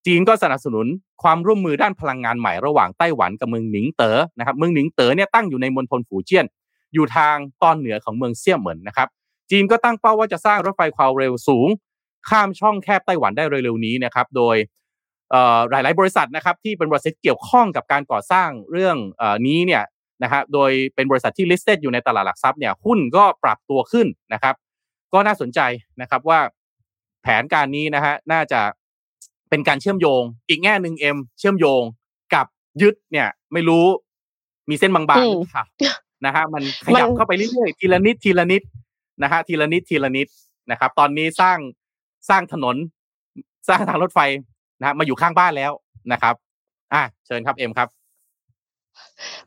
จีนก็สนับสนุนความร่วมมือด้านพลังงานใหม่ระหว่างไต้หวันกับเมืองหนิงเต๋อนะครับเมืองหนิงเต๋อเนี่ยตั้งอยู่ในมณฑลฝูเจี้ยน อยู่ทางตอนเหนือของเมืองเซี่ยเหมินนะครับจีนก็ตั้งเป้าว่าจะสร้างรถไฟความเร็วสูง ข้ามช่องแคบไต้หวันได้เร็วๆนี้นะครับโดยหลายๆบริษัทนะครับที่เป็นบริษัทเกี่ยวข้องกับการก่อสร้างเรื่องนี้เนี่ยนะครับโดยเป็นบริษัทที่ listed อยู่ในตลาดหลักทรัพย์เนี่ยหุ้นก็ปรับตัวขึ้นนะครับ ก็น่าสนใจนะครับว่าแผนการนี้นะฮะน่าจะ เป็นการเชื่อมโยง อีกแง่หนึ่งเอ็มเชื่อมโยงกับยึดเนี่ย ไม่รู้มีเส้นบางๆหรือเปล่านะฮะมันขยับเข้าไปเรื่อยๆทีละนิดทีละนิดนะฮะทีละนิดทีละนิดนะครับ ตอนนี้สร้างสร้างถนน สร้างทางรถไฟนะฮะมาอยู่ข้างบ้านแล้วนะครับ อะเชิญครับเอ็มครับ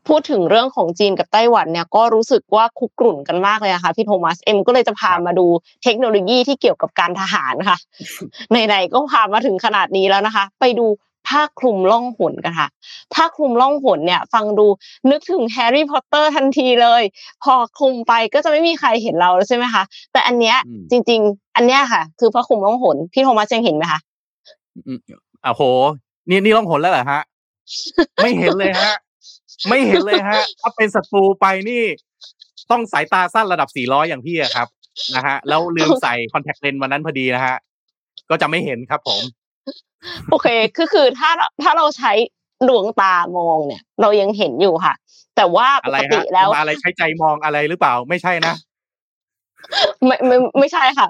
พูดถึงเรื่องของจีนกับไต้หวันเนี่ยก็รู้สึกว่าคุกกรุ่นกันมากเลยนะคะพี่โทมัสเอ็มก็เลยจะพามาดูเทคโนโลยีที่เกี่ยวกับการทหารค่ะไหนๆก็พามาถึงขนาดนี้แล้วนะคะ ไปดูผ้าคลุมล่องหนกันค่ะผ้าคลุมล่องหนเนี่ย ฟังดูนึกถึงแฮร์รี่พอตเตอร์ทันทีเลย พอคลุมไปก็จะไม่มีใครเห็นเราแล้วใช่ไหมคะแต่อันเนี้ยจริง ๆ อันเนี้ยค่ะ คือผ้าคลุมล่องหนพี่โทมัสยังเห็นไหมคะอ่าโห นี่นี่ล่องหนแล้วเหรอฮะ ไม่เห็นเลยฮะ ไม่เห็นเลยฮะ ถ้าเป็นศัตรูไปนี่ ต้องสายตาสั้นระดับ 400 อย่างพี่ครับนะฮะ แล้วลืมใส่คอนแทคเลนส์วันนั้นพอดีนะฮะ ก็จะไม่เห็นครับผม โอเคคือคือถ้าถ้าเราใช้ดวงตามองเนี่ย เรายังเห็นอยู่ค่ะ แต่ว่าปกติแล้วอะไรใช้ใจมองอะไรหรือเปล่า ไม่ใช่นะ ไม่ไม่ไม่ใช่ค่ะ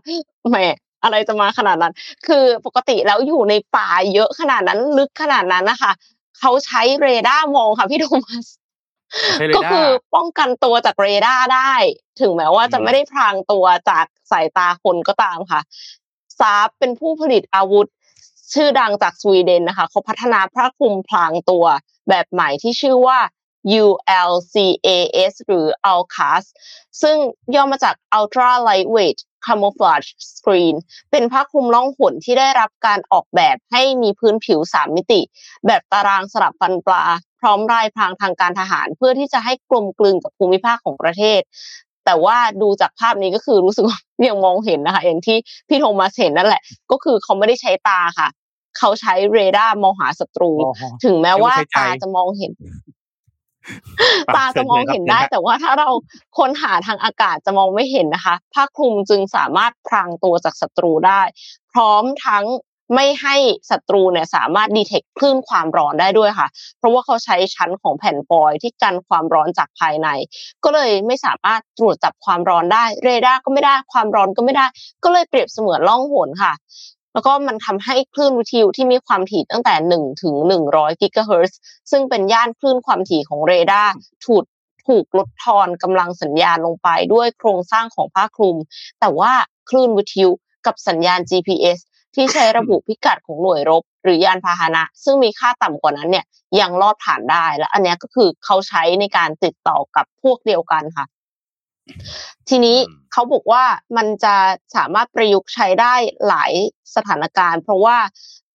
แหมอะไรจะมาขนาดนั้น คือปกติแล้วอยู่ในป่าเยอะขนาดนั้นลึกขนาดนั้นนะคะ เขาใช้เรดาร์มองค่ะพี่โทมัสก็คือป้องกันตัวจากเรดาร์ได้ ถึงแม้ว่าจะไม่ได้พรางตัวจากสายตาคนก็ตามค่ะซาบเป็นผู้ผลิตอาวุธ ชื่อดังจากสวีเดนนะคะเขาพัฒนาพระคลุมพรางตัวแบบใหม่ที่ชื่อว่า ULCAS หรือ ALCAS ซึ่งย่อมาจาก Ultra Lightweight Camouflage Screen เป็นผ้าคลุมล่องหนที่ได้รับการออกแบบให้มีพื้นผิวสามมิติ แบบตารางสลับฟันปลา พร้อมลายพรางทางการทหารเพื่อที่จะให้กลมกลืนกับภูมิภาคของประเทศ แต่ว่าดูจากภาพนี้ก็คือรู้สึกว่ายังมองเห็นนะคะอย่างที่พี่โทมัสเห็นนั่นแหละ ก็คือเขาไม่ได้ใช้ตาค่ะเขาใช้เรดาร์มองหาศัตรู ถึงแม้ว่าตาจะมองเห็น ตาจะมองเห็นได้ แต่ว่าถ้าเราค้นหาทางอากาศจะมองไม่เห็นนะคะ ผ้าคลุมจึงสามารถพรางตัวจากศัตรูได้ พร้อมทั้งไม่ให้ศัตรูเนี่ยสามารถ detect คลื่นความร้อนได้ด้วยค่ะ เพราะว่าเขาใช้ชั้นของแผ่นฟอยล์ที่กันความร้อนจากภายใน ก็เลยไม่สามารถตรวจจับความร้อนได้ เรดาร์ก็ไม่ได้ ความร้อนก็ไม่ได้ ก็เลยเปรียบเสมือนล่องหนค่ะ แล้วก็มันทำให้คลื่นวิทยุที่มีความถี่ตั้งแต่ 1 ถึง 100 กิกะเฮิรตซ์ซึ่งเป็นย่านคลื่นความถี่ของเรดาร์ถูกถูกลดทอนกำลังสัญญาณลงไปด้วยโครงสร้างของผ้าคลุม แต่ว่าคลื่นวิทยุกับสัญญาณ GPS ที่ใช้ระบุพิกัดของหน่วยรบ หรือยานพาหนะ ซึ่งมีค่าต่ำกว่านั้นเนี่ยยังลอดผ่านได้และอันนี้ก็คือเขาใช้ในการติดต่อกับพวกเดียวกันค่ะ ทีนี้เขาบอกว่ามันจะสามารถประยุกต์ใช้ได้หลายสถานการณ์ เพราะว่า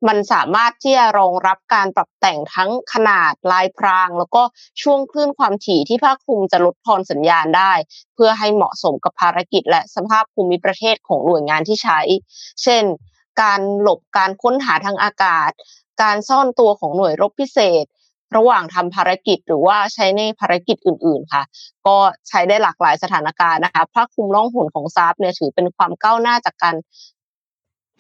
มันสามารถที่จะรองรับการปรับแต่งทั้งขนาดลายพราง แล้วก็ช่วงคลื่นความถี่ที่ภาคคลุมจะลดทอนสัญญาณได้ เพื่อให้เหมาะสมกับภารกิจ และสภาพภูมิประเทศของหน่วยงานที่ใช้ เช่น การหลบการค้นหาทางอากาศ การซ่อนตัวของหน่วยรบพิเศษ ระหว่างทำภารกิจหรือว่าใช้ในภารกิจอื่น ๆค่ะ ก็ใช้ได้หลากหลายสถานการณ์นะคะภาคคลุมล่องหนของซาฟเนี่ยถือเป็นความก้าวหน้าจากการ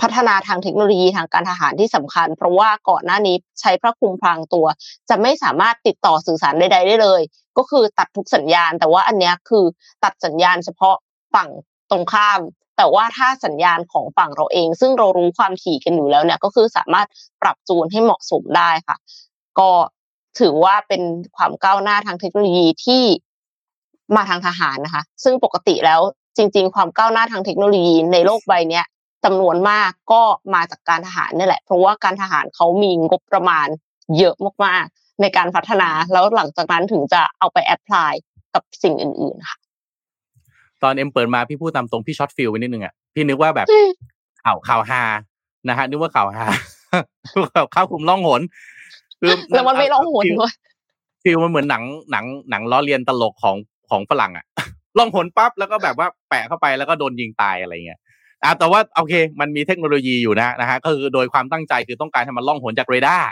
พัฒนาทางเทคโนโลยีทางการทหารที่สำคัญ เพราะว่าก่อนหน้านี้ใช้พระคุมพรางตัว จะไม่สามารถติดต่อสื่อสารใดๆได้เลย ก็คือตัดทุกสัญญาณ แต่ว่าอันนี้คือตัดสัญญาณเฉพาะฝั่งตรงข้าม แต่ว่าถ้าสัญญาณของฝั่งเราเอง ซึ่งเรารู้ความถี่กันอยู่แล้วเนี่ยก็คือสามารถปรับจูนให้เหมาะสมได้ค่ะ ก็ ถือว่าเป็นความก้าวหน้าทางเทคโนโลยีที่มาทางทหารนะคะ ซึ่งปกติแล้วจริง ๆ ความก้าวหน้าทางเทคโนโลยีในโลกใบนี้จำนวนมากก็มาจากการทหารนี่แหละ เพราะว่าการทหารเขามีงบประมาณเยอะมากๆ ในการพัฒนาแล้วหลังจากนั้นถึงจะเอาไป apply กับสิ่งอื่นๆค่ะ ตอนเอ็มเปิดมาพี่พูดตามตรงพี่ช็อต feel ไปนิดนึงอะพี่นึกว่าแบบข่าวข่าวฮานะฮะนึกว่าข่าวฮาข่าวคลุมล่องหน คือแล้วมันไม่ล่องหนด้วย feel มันเหมือนหนังหนังหนังล้อเลียนตลกของของฝรั่งอะล่องหนปั๊บแล้วก็แบบว่าแปะเข้าไปแล้วก็โดนยิงตายอะไรเงี้ยอ่าแต่ว่าโอเค มันมีเทคโนโลยีอยู่นะนะฮะก็คือโดยความตั้งใจคือต้องการให้มันล่องหนจากเรดาร์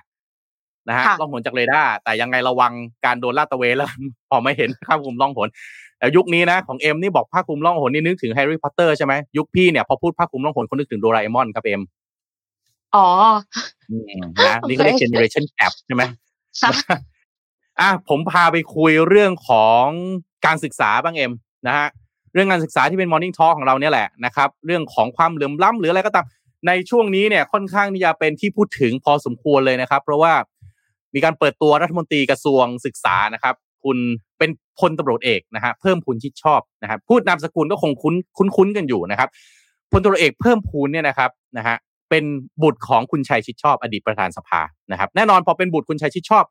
นะฮะล่องหนจากเรดาร์แต่ยังไงระวังการโดนลาดตระเวนแล้วพอไม่เห็นผ้าคลุมล่องหนแต่ยุคนี้นะของเอ็มนี่บอกผ้าคลุมล่องหนนี่นึกถึงแฮร์รี่พอตเตอร์ใช่ไหมยุคพี่เนี่ยพอพูดผ้าคลุมล่องหนคนนึกถึงโดราเอมอนครับเอ็ม อ๋อนะนี่ก็เรียก generation gap ใช่ไหมอะผมพาไปคุยเรื่องของการศึกษาบ้างเอ็มนะฮะเรื่องการศึกษาที่เป็น Morning Talk ของเราเนี่ยแหละนะครับ เรื่องของความเหลื่อมล้ำหรืออะไรก็ตามในช่วงนี้เนี่ยค่อนข้างที่จะเป็นที่พูดถึงพอสมควรเลยนะครับ เพราะว่ามีการเปิดตัวรัฐมนตรีกระทรวงศึกษานะครับ คุณเป็นพลตำรวจเอกนะฮะเพิ่มพูนชิดชอบนะครับ พูดนามสกุลก็คงคุ้นคุ้นกันอยู่นะครับพลตำรวจเอกเพิ่มพูนเนี่ยนะครับนะฮะ เป็นบุตรของคุณชัยชิดชอบอดีตประธานสภานะครับ แน่นอนพอเป็นบุตรคุณชัยชิดชอบ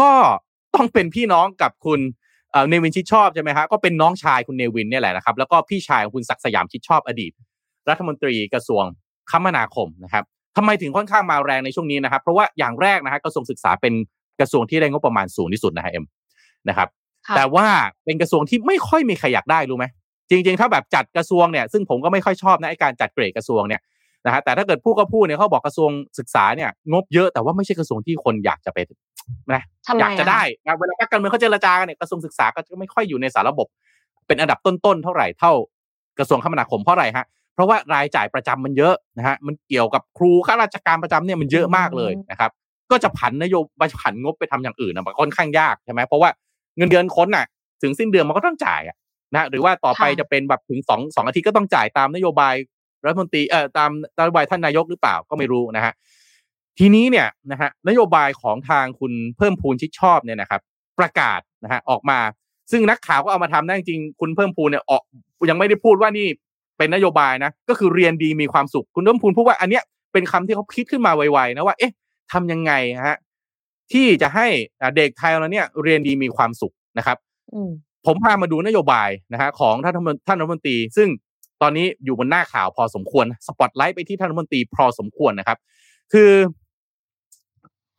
ก็ต้องเป็นพี่น้องกับคุณเนวินชิดชอบใช่ไหมฮะก็เป็นน้องชายคุณเนวินเนี่ยแหละนะครับ แล้วก็พี่ชายของคุณศักสยามชิดชอบอดีต รัฐมนตรีกระทรวงคมนาคมนะครับทำไมถึงค่อนข้างมาแรงในช่วงนี้นะครับ เพราะว่าอย่างแรกนะฮะกระทรวงศึกษาเป็นกระทรวงที่ได้งบประมาณสูงที่สุดนะฮะเอ็มนะครับแต่ว่าเป็นกระทรวงที่ไม่ค่อยมีใครอยากได้รู้ไหมจริง ๆ ถ้าแบบจัดกระทรวงเนี่ยซึ่งผมก็ไม่ค่อยชอบนะไอการจัดเกรดกระทรวงเนี่ย นะฮะแต่ถ้าเกิดผู้ก็พูดเนี่ยเขาบอกกระทรวงศึกษาเนี่ยงบเยอะแต่ว่าไม่ใช่กระทรวงที่คนอยากจะไปนะอยากจะได้เวลาการเมืองเขาเจรจากันเนี่ยกระทรวงศึกษาก็จะไม่ค่อยอยู่ในสารระบบ เป็นอันดับต้นๆเท่าไหร่เท่ากระทรวงคมนาคมเพราะอะไรฮะเพราะว่ารายจ่ายประจำมันเยอะนะฮะมันเกี่ยวกับครูข้าราชการประจำเนี่ยมันเยอะมากเลยนะครับ ก็จะผันนโยบายผันงบไปทำอย่างอื่นนะมันค่อนข้างยากใช่ไหมเพราะว่าเงินเดือนคนน่ะ ถึงสิ้นเดือนมันก็ต้องจ่ายอะนะหรือว่าต่อไปจะเป็นแบบถึงสองสองอาทิตย์ก็ต้องจ่ายตามนโยบาย รัฐมนตรีเอ่อตามนโยบายท่านนายกหรือเปล่าก็ไม่รู้นะฮะทีนี้เนี่ยนะฮะนโยบายของทางคุณเพิ่มพูนชิดชอบเนี่ยนะครับ ประกาศนะฮะออกมา ซึ่งนักข่าวก็เอามาทำได้จริงคุณเพิ่มพูนเนี่ยออกยังไม่ได้พูดว่านี่เป็นนโยบายนะก็คือเรียนดีมีความสุขคุณเพิ่มพูนพูดว่าอันเนี้ยเป็นคำที่เขาคิดขึ้นมาไวๆนะว่า เอ๊ะทำยังไงฮะที่จะให้เด็กไทยเราเนี่ยเรียนดีมีความสุขนะครับผมพามาดูนโยบายนะฮะของท่านท่านรัฐมนตรี ซึ่ง ตอนนี้อยู่บนหน้าข่าวพอสมควรสปอตไลท์ไปที่ท่านรัฐมนตรีพอสมควรนะครับ คือ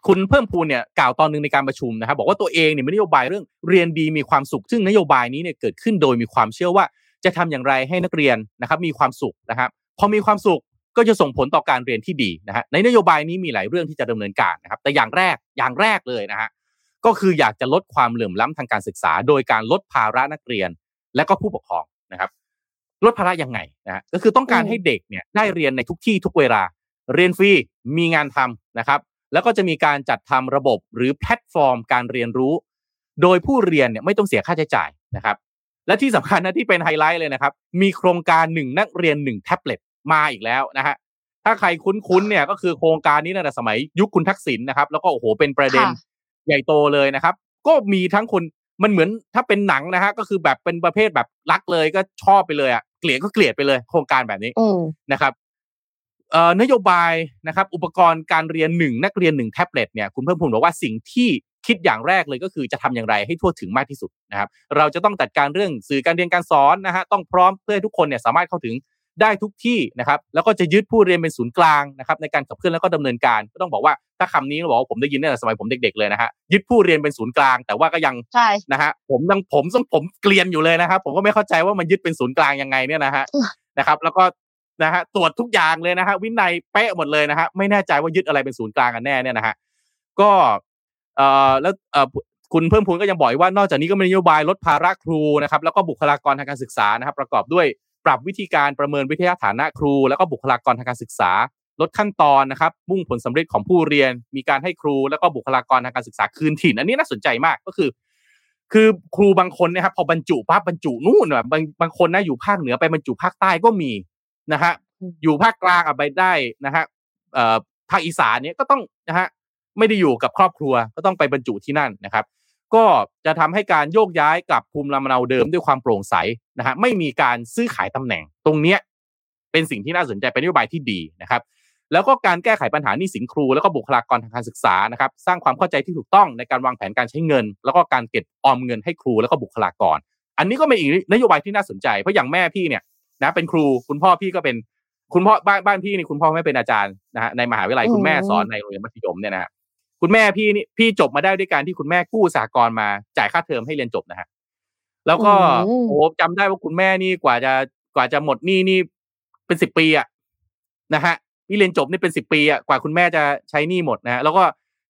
คุณเพิ่มพูนเนี่ยกล่าวตอนหนึ่งในการประชุมนะครับ บอกว่าตัวเองเนี่ยมีนโยบายเรื่องเรียนดีมีความสุข ซึ่งนโยบายนี้เนี่ยเกิดขึ้นโดยมีความเชื่อว่าจะทำอย่างไรให้นักเรียนนะครับมีความสุขนะครับ พอมีความสุขก็จะส่งผลต่อการเรียนที่ดีนะฮะในนโยบายนี้มีหลายเรื่องที่จะดำเนินการนะครับ แต่อย่างแรกอย่างแรกเลยนะฮะก็คืออยากจะลดความเหลื่อมล้ำทางการศึกษา โดยการลดภาระนักเรียนและก็ผู้ปกครองนะครับ ลดภาระยังไงนะฮะก็คือต้องการอืมให้เด็กเนี่ยได้เรียนในทุกที่ทุกเวลา เรียนฟรีมีงานทำนะครับ แล้วก็จะมีการจัดทำระบบหรือแพลตฟอร์มการเรียนรู้ โดยผู้เรียนเนี่ยไม่ต้องเสียค่าใช้จ่ายนะครับ และที่สำคัญนะที่เป็นไฮไลท์เลยนะครับ มีโครงการหนึ่งนักเรียนหนึ่งแท็บเล็ตมาอีกแล้วนะฮะถ้าใครคุ้นๆเนี่ยก็คือโครงการนี้ตั้งแต่สมัยยุคคุณทักษิณนะครับ แล้วก็โอ้โหเป็นประเด็นค่ะใหญ่โตเลยนะครับ ก็มีทั้งคนมันเหมือนถ้าเป็นหนังนะฮะก็คือแบบเป็นประเภทแบบรักเลยก็ชอบไปเลยอะ เกลียดก็เกลียดไปเลย โครงการแบบนี้อืมนะครับเอ่อนโยบายนะครับ อุปกรณ์การเรียนหนึ่งนักเรียนหนึ่งแท็บเล็ตเนี่ยคุณเพิ่มพูนบอกว่าสิ่งที่คิดอย่างแรกเลยก็คือจะทำอย่างไรให้ทั่วถึงมากที่สุดนะครับ เราจะต้องจัดการเรื่องสื่อการเรียนการสอนนะฮะต้องพร้อมเพื่อให้ทุกคนเนี่ยสามารถเข้าถึง ได้ทุกที่นะครับแล้วก็จะยึดผู้เรียนเป็นศูนย์กลางนะครับในการขับเคลื่อนแล้วก็ดำเนินการก็ต้องบอกว่าถ้าคำนี้เราบอกว่าผมได้ยินตั้งแต่สมัยผมเด็กๆเลยนะฮะยึดผู้เรียนเป็นศูนย์กลาง แต่ว่าก็ยังใช่นะฮะผมยังผมต้องผมเกลียนอยู่เลยนะครับ ผมก็ไม่เข้าใจว่ามันยึดเป็นศูนย์กลางยังไงเนี่ยนะฮะอืมนะครับแล้วก็นะฮะตรวจทุกอย่างเลยนะฮะวินัยเป๊ะหมดเลยนะฮะไม่แน่ใจว่ายึดอะไรเป็นศูนย์กลางกันแน่เนี่ยนะฮะก็เอ่อแล้วเอ่อคุณเพิ่มพูนก็ยังบอกอีกว่านอกจากนี้ก็มีนโยบายลดภาระครูนะครับแล้วก็บุคลากรทางการศึกษานะครับ ประกอบด้วย ปรับวิธีการประเมินวิทยาฐานะครู แล้วก็บุคลากรทางการศึกษา ลดขั้นตอนนะครับ มุ่งผลสำเร็จของผู้เรียน มีการให้ครู แล้วก็บุคลากรทางการศึกษาคืนถิ่น อันนี้น่าสนใจมากก็คือ คือครูบางคนเนะครับพอบรรจุปั๊บบรรจุนู่นแบบบางบางคนนะอยู่ภาคเหนือไปบรรจุภาคใต้ก็มีนะฮะอืมอยู่ภาคกลางอะไปได้นะฮะเอ่อภาคอีสานเนี้ยก็ต้องนะฮะไม่ได้อยู่กับครอบครัวก็ต้องไปบรรจุที่นั่นนะครับ ก็จะทำให้การโยกย้ายกลับภูมิลำเนาเดิมด้วยความโปร่งใสนะฮะไม่มีการซื้อขายตำแหน่งตรงเนี้ยเป็นสิ่งที่น่าสนใจเป็นนโยบายที่ดีนะครับ แล้วก็การแก้ไขปัญหาหนี้สินครู แล้วก็บุคลากรทางการศึกษานะครับ สร้างความเข้าใจที่ถูกต้องในการวางแผนการใช้เงิน แล้วก็การเก็บออมเงินให้ครูแล้วก็บุคลากร อันนี้ก็เป็นอีกนโยบายที่น่าสนใจเพราะอย่างแม่พี่เนี่ยนะเป็นครูคุณพ่อพี่ก็เป็นคุณพ่อบ้านบ้านพี่นี่คุณพ่อไม่เป็นอาจารย์นะฮะในมหาวิทยาลัยคุณแม่สอนในโรงเรียนมัธยมเนี่ยนะฮะ คุณแม่พี่นี่พี่จบมาได้ด้วยการที่คุณแม่กู้สหกรณ์มาจ่ายค่าเทอมให้เรียนจบนะฮะแล้วก็อืมโอ้จำได้ว่าคุณแม่นี่กว่าจะกว่าจะหมดหนี้นี่เป็นสิบปีอะนะฮะนี่เรียนจบนี่เป็นสิบปีอะกว่าคุณแม่จะใช้หนี้หมดนะฮะแล้วก็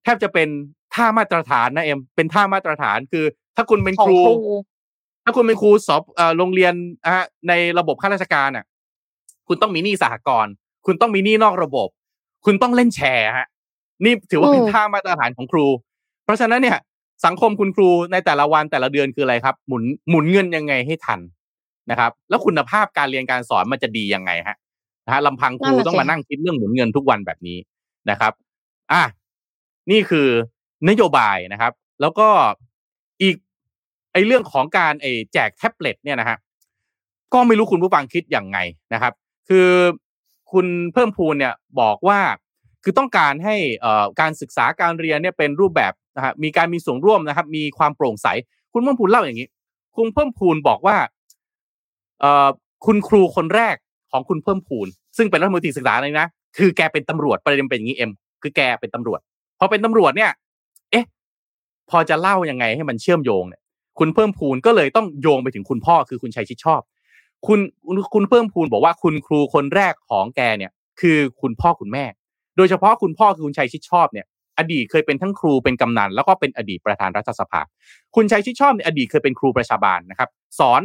แทบจะเป็นท่ามาตรฐานนะเอ็มเป็นท่ามาตรฐานคือ ถ้าคุณเป็นของครูครู ถ้าคุณเป็นครูสอบเอ่อโรงเรียนอะในระบบข้าราชการอะ คุณต้องมีหนี้สหกรณ์คุณต้องมีหนี้นอกระบบ คุณต้องเล่นแชร์ฮะ นี่ถือว่าเป็นอืมท่ามาตรฐานของครู เพราะฉะนั้นเนี่ยสังคมคุณครูในแต่ละวันแต่ละเดือนคืออะไรครับ หมุนหมุนเงินยังไงให้ทันนะครับ แล้วคุณภาพการเรียนการสอนมันจะดียังไงฮะนะฮะลำพังครูนั่นน่ะต้องมาสินั่งคิดเรื่องหมุนเงินทุกวันแบบนี้นะครับอะนี่คือนโยบายนะครับ แล้วก็อีกไอ้เรื่องของการไอ้แจกแท็บเล็ตเนี่ยนะฮะก็ไม่รู้คุณผู้ฟังคิดอย่างไงนะครับ คือคุณเพิ่มพูนเนี่ยบอกว่า คือต้องการให้การศึกษาการเรียนเนี่ยเป็นรูปแบบนะฮะมีการมีส่วนร่วมนะครับ มีความโปร่งใส คุณเพิ่มพูนเล่าอย่างนี้ คุณเพิ่มพูนบอกว่าคุณครูคนแรกของคุณเพิ่มพูน ซึ่งเป็นรัฐมนตรีศึกษาเลยนะคือแกเป็นตำรวจประเด็นเป็นอย่างนี้เอ็มคือแกเป็นตำรวจพอเป็นตำรวจเนี่ย เอ๊ะ พอจะเล่ายังไงให้มันเชื่อมโยงเนี่ย คุณเพิ่มพูนก็เลยต้องโยงไปถึงคุณพ่อคือคุณชัยชิดชอบ คุณคุณคุณเพิ่มพูนบอกว่าคุณครูคนแรกของแกเนี่ย คือคุณพ่อคุณแม่ โดยเฉพาะคุณพ่อคือคุณชัยชิดชอบเนี่ยอดีตเคยเป็นทั้งครูเป็นกำนันแล้วก็เป็นอดีตประธานรัฐสภา คุณชัยชิดชอบในยอดีตเคยเป็นครูประชาบาลนะครับสอน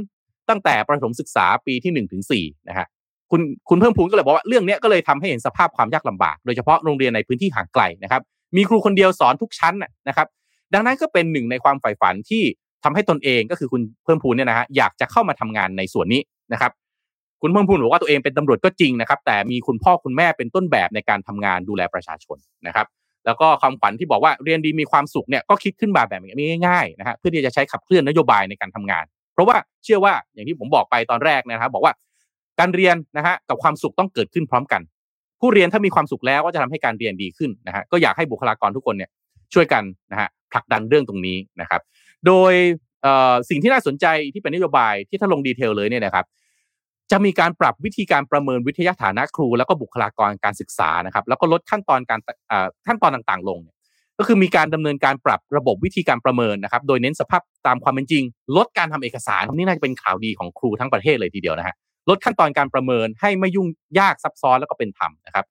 ตั้งแต่ประถมศึกษาปีที่หนึ่งถึงสี่นะฮะคุณคุณเพิ่มพูนก็เลยบอกว่าเรื่องนี้ก็เลยทำให้เห็นสภาพความยากลำบาก โดยเฉพาะโรงเรียนในพื้นที่ห่างไกลนะครับมีครูคนเดียวสอนทุกชั้นนะนะครับดังนั้นก็เป็นหนึ่งในความใฝ่ฝันที่ทำให้ตนเองก็คือคุณเพิ่มพูนเนี่ยนะฮะอยากจะเข้ามาทำงานในส่วนนี้นะครับ คุณเพิ่มพูนบอกว่าตัวเองเป็นตำรวจก็จริงนะครับ แต่มีคุณพ่อคุณแม่เป็นต้นแบบในการทำงานดูแลประชาชนนะครับ แล้วก็ความขวัญที่บอกว่าเรียนดีมีความสุขเนี่ยก็คิดขึ้นมาแบบนี้ง่ายๆนะฮะเพื่อที่จะใช้ขับเคลื่อนนโยบายในการทำงาน เพราะว่าเชื่อว่าอย่างที่ผมบอกไปตอนแรกนะครับ บอกว่าการเรียนนะฮะกับความสุขต้องเกิดขึ้นพร้อมกัน ผู้เรียนถ้ามีความสุขแล้วก็จะทำให้การเรียนดีขึ้นนะฮะก็อยากให้บุคลากรทุกคนเนี่ยช่วยกันนะฮะผลักดันเรื่องตรงนี้นะครับ โดยสิ่งที่น่าสนใจที่เป็นนโยบายที่ถ้าลงดีเทลเลยเนี่ยนะครับ จะมีการปรับวิธีการประเมินวิทยาฐานะครู แล้วก็บุคลากรการศึกษานะครับแล้วก็ลดขั้นตอนการขั้นตอนต่างๆ ลงเนี่ยก็คือมีการดำเนินการปรับระบบวิธีการประเมินนะครับ โดยเน้นสภาพตามความเป็นจริง ลดการทำเอกสารนี่น่าจะเป็นข่าวดีของครูทั้งประเทศเลยทีเดียวนะฮะลดขั้นตอนการประเมินให้ไม่ยุ่งยากซับซ้อนแล้วก็เป็นธรรมนะครับ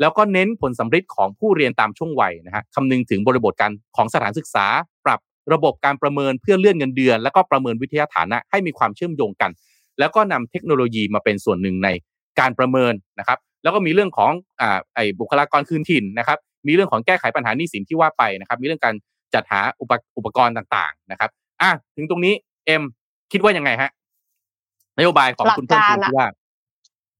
แล้วก็เน้นผลสำฤทธิ์ของผู้เรียนตามช่วงวัยนะฮะคำนึงถึงบริบทการของสถานศึกษา ปรับระบบการประเมินเพื่อเลื่อนเงินเดือน แล้วก็ประเมินวิทยาฐานะให้มีความเชื่อมโยงกัน แล้วก็นำเทคโนโลยีมาเป็นส่วนหนึ่งในการประเมินนะครับ แล้วก็มีเรื่องของอ่าไอ้บุคลากรคืนถิ่นนะครับ มีเรื่องของแก้ไขปัญหาหนี้สินที่ว่าไปนะครับ มีเรื่องการจัดหาอุปอุปกรณ์ต่างๆนะครับอะถึงตรงนี้เอ็มคิดว่ายังไงฮะนโยบายของคุณเพิ่มพูนที่ว่า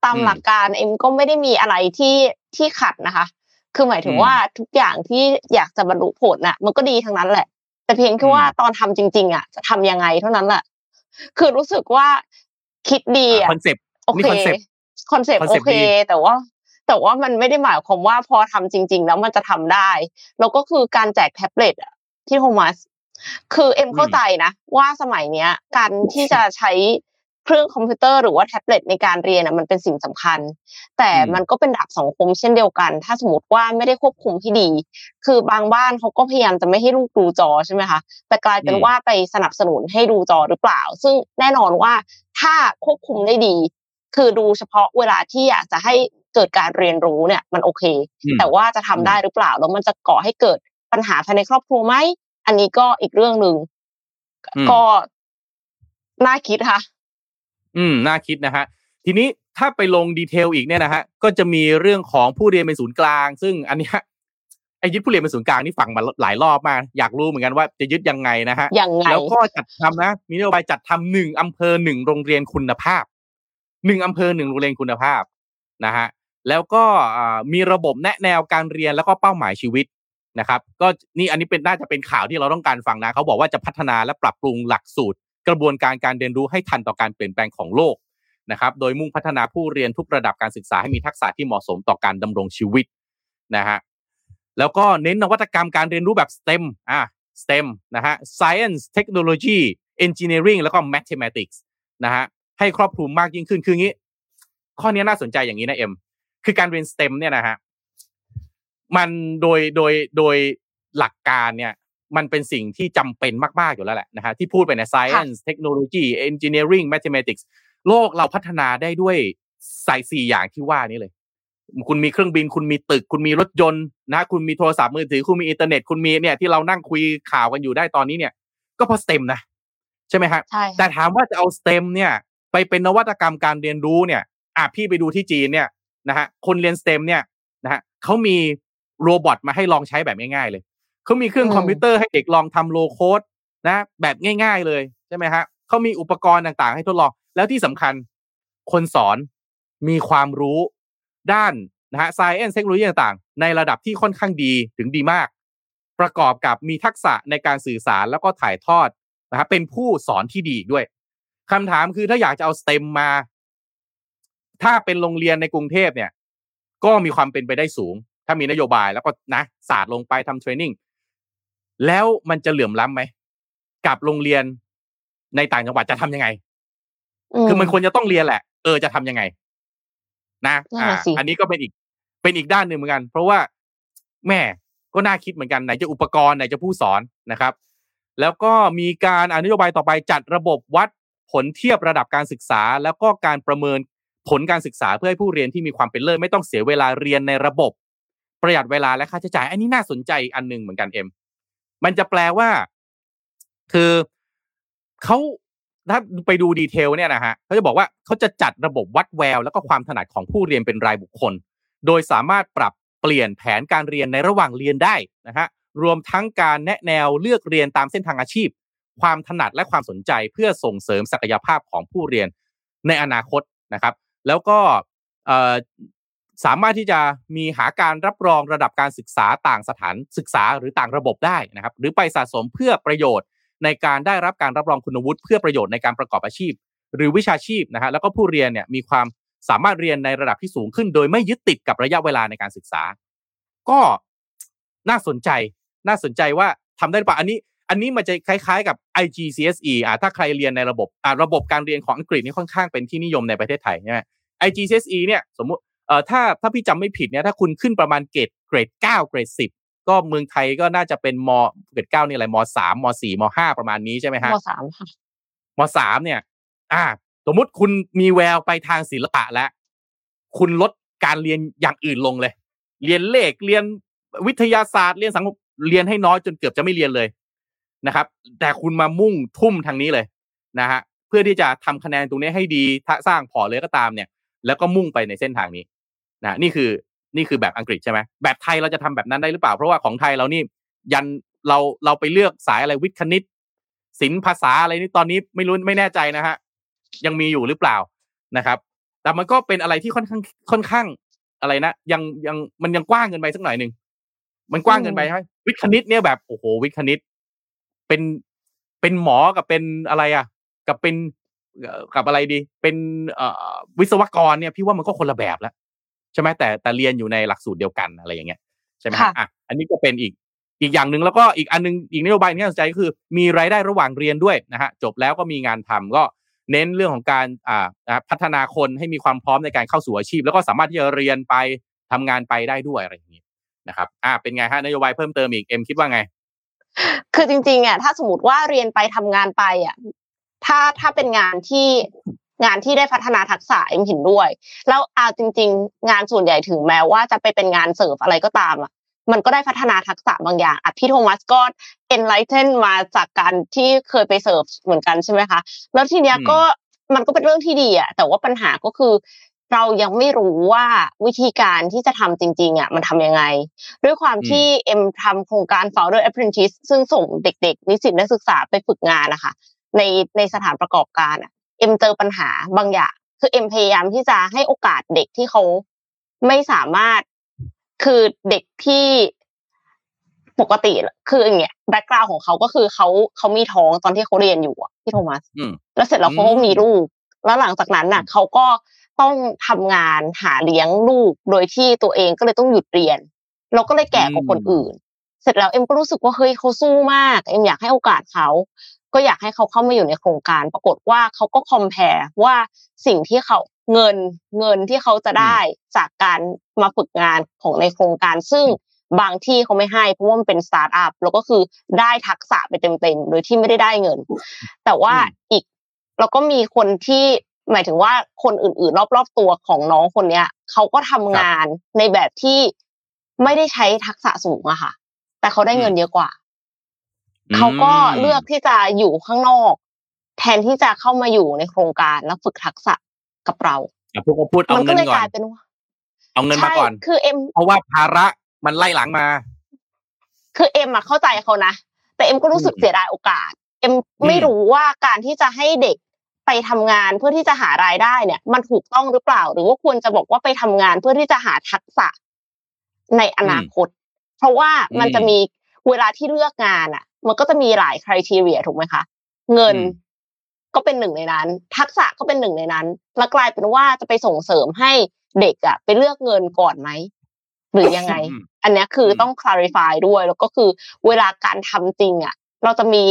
ตามอืมหลักการเอ็มก็ไม่ได้มีอะไรที่ที่ขัดนะคะ คือหมายถึงอืมว่าทุกอย่างที่อยากจะบรรลุผลน่ะ มันก็ดีทั้งนั้นแหละ แต่เพียงแค่อืมว่าตอนทำจริง ๆ อะ จะทำยังไงเท่านั้นแหละคือรู้สึกว่า คิดดีอะคอนเซปต์นี่โอเคคอนเซปต์คอนเซปต์คอนเซปต์โอเคดีแต่ว่า แต่ว่ามันไม่ได้หมายความว่าพอทำจริง ๆ แล้วมันจะทำได้ แล้วก็คือการแจกแท็บเล็ตอะที่โทมัสคือเอ็มเข้าใจนะ ว่าสมัยเนี้ย การที่จะใช้เครื่องคอมพิวเตอร์หรือว่าแท็บเล็ตในการเรียนอะมันเป็นสิ่งสำคัญ แต่อืมมันก็เป็นดาบสองคมเช่นเดียวกัน ถ้าสมมติว่าไม่ได้ควบคุมที่ดี คือบางบ้านเขาก็พยายามจะไม่ให้ลูกดูจอใช่ไหมคะแต่กลายเป็นว่าไปสนับสนุนให้ดูจอหรือเปล่า ซึ่งแน่นอนว่า ถ้าควบคุมได้ดี คือดูเฉพาะเวลาที่อยากจะให้เกิดการเรียนรู้เนี่ย มันโอเคอืมแต่ว่าจะทำได้หรือเปล่าแล้วมันจะก่อให้เกิดปัญหาภายในครอบครัวไหมอันนี้ก็อีกเรื่องหนึ่งอืมก็น่าคิดค่ะ อืม น่าคิดนะฮะ ทีนี้ถ้าไปลงดีเทลอีกเนี่ยนะฮะ ก็จะมีเรื่องของผู้เรียนเป็นศูนย์กลาง ซึ่งอันเนี้ย ไอ้ยึดผู้เรียนเป็นศูนย์กลางนี่ฟังมาหลายรอบมาก อยากรู้เหมือนกันว่าจะยึดยังไงนะฮะยังไงแล้วก็จัดทำนะ มีนโยบายจัดทำหนึ่งอำเภอหนึ่งโรงเรียนคุณภาพหนึ่งอำเภอหนึ่งโรงเรียนคุณภาพนะฮะแล้วก็อ่ามีระบบแนะแนวการเรียนแล้วก็เป้าหมายชีวิตนะครับก็นี่อันนี้เป็นน่าจะเป็นข่าวที่เราต้องการฟังนะเขาบอกว่าจะพัฒนาและปรับปรุงหลักสูตร กระบวนการการเรียนรู้ให้ทันต่อการเปลี่ยนแปลงของโลกนะครับ โดยมุ่งพัฒนาผู้เรียนทุกระดับการศึกษาให้มีทักษะที่เหมาะสมต่อการดำรงชีวิตนะฮะ แล้วก็เน้นนวัตกรรมการเรียนรู้แบบ STEM อะ STEM นะฮะ Science Technology Engineering แล้วก็ Mathematics นะฮะให้ครอบคลุมมากยิ่งขึ้นคืองี้ ข้อนี้น่าสนใจอย่างนี้นะเอ็มคือการเรียน STEM เนี่ยนะฮะมันโดยโดยโดยหลักการเนี่ยมันเป็นสิ่งที่จำเป็นมาก ๆ อยู่แล้วแหละนะฮะที่พูดไปใน Science Technology Engineering Mathematics โลกเราพัฒนาได้ด้วยสายสี่อย่างที่ว่านี้เลย คุณมีเครื่องบิน คุณมีตึก คุณมีรถยนต์นะคุณมีโทรศัพท์มือถือ คุณมีอินเทอร์เน็ต คุณมีเนี่ยที่เรานั่งคุยข่าวกันอยู่ได้ตอนนี้เนี่ย ก็เพราะ STEM นะ ใช่ไหมฮะใช่แต่ถามว่าจะเอา STEM เนี่ย ไปเป็นนวัตกรรมการเรียนรู้เนี่ย อะพี่ไปดูที่จีนเนี่ยนะฮะ คนเรียน STEM เนี่ยนะฮะเขามี robot มาให้ลองใช้แบบง่ายๆเลย เขามีเครื่องคอมพิวเตอร์ให้เด็กลองทำ low-code นะ แบบง่าย ๆเลยใช่ไหมฮะเขามีอุปกรณ์ต่างๆ ให้ทดลอง แล้วที่สำคัญ คนสอนมีความรู้ ด้านนะฮะ science เทคโนโลยีต่างๆ ในระดับที่ค่อนข้างดีถึงดีมาก ประกอบกับมีทักษะในการสื่อสารแล้วก็ถ่ายทอดนะฮะเป็นผู้สอนที่ดีอีกด้วยคำถามคือถ้าอยากจะเอา STEM มา ถ้าเป็นโรงเรียนในกรุงเทพเนี่ย ก็มีความเป็นไปได้สูง ถ้ามีนโยบายแล้วก็นะศาสตร์ลงไปทำเทรนนิ่งแล้วมันจะเหลื่อมล้ำไหมกับโรงเรียนในต่างจังหวัดจะทำยังไง คือมันควรจะต้องเรียนแหละ เออจะทำยังไง นะนั่นอ่าน่ะสิอันนี้ก็เป็นอีกเป็นอีกด้านหนึ่งเหมือนกัน เพราะว่าแม่ก็น่าคิดเหมือนกันไหนจะอุปกรณ์ไหนจะผู้สอนนะครับ แล้วก็มีการอานโยบายต่อไปจัดระบบวัดผลเทียบระดับการศึกษา แล้วก็การประเมินผลการศึกษาเพื่อให้ผู้เรียนที่มีความเป็นเลิศไม่ต้องเสียเวลาเรียนในระบบ ประหยัดเวลาและค่าใช้จ่าย อันนี้น่าสนใจอีกอันหนึ่งเหมือนกันเอ็มมันจะแปลว่า คือเขา ถ้าไปดูดีเทลเนี่ยนะฮะเขาจะบอกว่าเขาจะจัดระบบวัดแวว แล้วก็ความถนัดของผู้เรียนเป็นรายบุคคล โดยสามารถปรับเปลี่ยนแผนการเรียนในระหว่างเรียนได้นะฮะรวมทั้งการแนะแนวเลือกเรียนตามเส้นทางอาชีพ ความถนัดและความสนใจเพื่อส่งเสริมศักยภาพของผู้เรียนในอนาคตนะครับ แล้วก็สามารถที่จะมีหาการรับรองระดับการศึกษาต่างสถานศึกษาหรือต่างระบบได้นะครับ หรือไปสะสมเพื่อประโยชน์ ในการได้รับการรับรองคุณวุฒิเพื่อประโยชน์ในการประกอบอาชีพ หรือวิชาชีพนะฮะแล้วก็ผู้เรียนเนี่ยมีความสามารถเรียนในระดับที่สูงขึ้น โดยไม่ยึดติดกับระยะเวลาในการศึกษา ก็น่าสนใจน่าสนใจว่าทำได้หรือเปล่าอันนี้ อันนี้มันจะคล้ายๆ กับ IGCSE อ่าถ้าใครเรียนในระบบอ่าระบบการเรียนของอังกฤษนี่ค่อนข้างเป็นที่นิยมในประเทศไทยใช่ไหม IGCSE เนี่ยสมมุติเอ่อถ้าถ้าพี่จำไม่ผิดเนี่ยถ้าคุณขึ้นประมาณเกรดเกรดเก้าเกรดสิบ ก็เมืองไทยก็น่าจะเป็นมเกรดเก้านี่อะไรมสามมสี่มห้าประมาณนี้ใช่ไหมฮะมสามค่ะมสามเนี่ย อ่า สมมุติคุณมีแววไปทางศิลปะแล้ว คุณลดการเรียนอย่างอื่นลงเลย เรียนเลขเรียนวิทยาศาสตร์เรียนสังคมเรียนให้น้อยจนเกือบจะไม่เรียนเลยนะครับ แต่คุณมามุ่งทุ่มทางนี้เลยนะฮะเพื่อที่จะทำคะแนนตรงนี้ให้ดีถ้าสร้างพอร์ตเลยก็ตามเนี่ย แล้วก็มุ่งไปในเส้นทางนี้นะนี่คือ นี่คือแบบอังกฤษใช่ไหมแบบไทยเราจะทำแบบนั้นได้หรือเปล่า เพราะว่าของไทยเรานี่ยันเราเราไปเลือกสายอะไรวิทย์คณิตศิลป์ภาษาอะไรนี่ตอนนี้ไม่รู้ไม่แน่ใจนะฮะยังมีอยู่หรือเปล่านะครับ แต่มันก็เป็นอะไรที่ค่อนข้างค่อนข้างอะไรนะยังยังมันยังกว้างเกินไปสักหน่อยหนึ่งมันกว้างเกินไปใช่ไหมวิทย์คณิตเนี่ยแบบโอ้โหวิทย์คณิต เป็นเป็นหมอกับเป็นอะไรอะ กับเป็นกับอะไรดี เป็นเอ่อวิศวกรเนี่ย พี่ว่ามันก็คนละแบบแล้ว ใช่ไหมแต่แต่เรียนอยู่ในหลักสูตรเดียวกันอะไรอย่างเงี้ยใช่ไหมอะอันนี้ก็เป็นอีกอีกอย่างหนึ่งแล้วก็อีกอันนึงอีกนโยบายที่น่าสนใจก็คือมีรายได้ระหว่างเรียนด้วยนะฮะจบแล้วก็มีงานทำก็เน้นเรื่องของการอ่าพัฒนาคนให้มีความพร้อมในการเข้าสู่อาชีพ แล้วก็สามารถที่จะเรียนไปทำงานไปได้ด้วยอะไรอย่างนี้นะครับอ่าเป็นไงฮะนโยบายเพิ่มเติมอีกเอ็มคิดว่าไง คือจริงๆอะถ้าสมมติว่าเรียนไปทำงานไปอะถ้าถ้าเป็นงานที่ งานที่ได้พัฒนาทักษะเอ็มเห็นด้วย แล้วเอาจริง ๆ งานส่วนใหญ่ถึงแม้ว่าจะไปเป็นงานเสิร์ฟอะไรก็ตามอะมันก็ได้พัฒนาทักษะบางอย่างอะพี่โทมัสก็ enlighten มาจากการที่เคยไปเสิร์ฟเหมือนกันใช่ไหมคะ แล้วทีเนี้ยก็มันก็เป็นเรื่องที่ดีอะแต่ว่าปัญหาก็คือ เรายังไม่รู้ว่าวิธีการที่จะทำจริงๆอะมันทำยังไง ด้วยความที่เอ็มทำโครงการ Founder Apprentice ซึ่งส่งเด็กๆ นิสิตนักศึกษาไปฝึกงานนะคะในในสถานประกอบการอะ เอ็มเจอปัญหาบางอย่างคือเอ็มพยายามที่จะให้โอกาสเด็กที่เขาไม่สามารถคือเด็กที่ปกติคืออย่างเงี้ย background ของเขาก็คือเขาเขามีท้องตอนที่เขาเรียนอยู่อะพี่โทมัสแล้วเสร็จแล้วเขาก็มีลูก แล้วหลังจากนั้นน่ะเขาก็ต้องทำงานหาเลี้ยงลูกโดยที่ตัวเองก็เลยต้องหยุดเรียนเราก็เลยแก่กว่าคนอื่น เสร็จแล้วเอ็มก็รู้สึกว่าเฮ้ยเขาสู้มาก เอ็มอยากให้โอกาสเขา ก็อยากให้เขาเข้ามาอยู่ในโครงการ ปรากฏว่าเขาก็ complain ว่าสิ่งที่เขาเงินเงินที่เขาจะได้จากการมาฝึกงานของในโครงการ ซึ่งบางที่เขาไม่ให้เพราะว่ามันเป็นสตาร์ทอัพแล้วก็คือได้ทักษะไปเต็มๆโดยที่ไม่ได้ได้เงิน แต่ว่าอีกแล้วก็มีคนที่หมายถึงว่าคนอื่นๆ รอบๆตัวของน้องคนเนี้ยเขาก็ทำงานในแบบที่ไม่ได้ใช้ทักษะสูงอะค่ะ แต่เขาได้เงินเยอะกว่า เขาก็เลือกที่จะอยู่ข้างนอก แทนที่จะเข้ามาอยู่ในโครงการแล้วฝึกทักษะกับเราพวกเขาพูดเอาเงินก่อนเอาเงินมาก่อนคือเอ็มเพราะว่าภาระมันไล่หลังมา คือเอ็มอะเข้าใจเขานะแต่เอ็มก็รู้สึกเสียดายโอกาส เอ็มไม่รู้ว่าการที่จะให้เด็กไปทำงานเพื่อที่จะหารายได้เนี่ย มันถูกต้องหรือเปล่า หรือว่าควรจะบอกว่าไปทำงานเพื่อที่จะหาทักษะในอนาคต เพราะว่ามันจะมีเวลาที่เลือกงานอะ มันก็จะมีหลายคุณทีเรียถูกไหมคะ เงินก็เป็นหนึ่งในนั้น ทักษะก็เป็นหนึ่งในนั้น แล้วกลายเป็นว่าจะไปส่งเสริมให้เด็กอะไปเลือกเงินก่อนไหมหรือยังไง อันนี้คือต้อง clarify ด้วย แล้วก็คือเวลาการทำจริงอะเราจะมี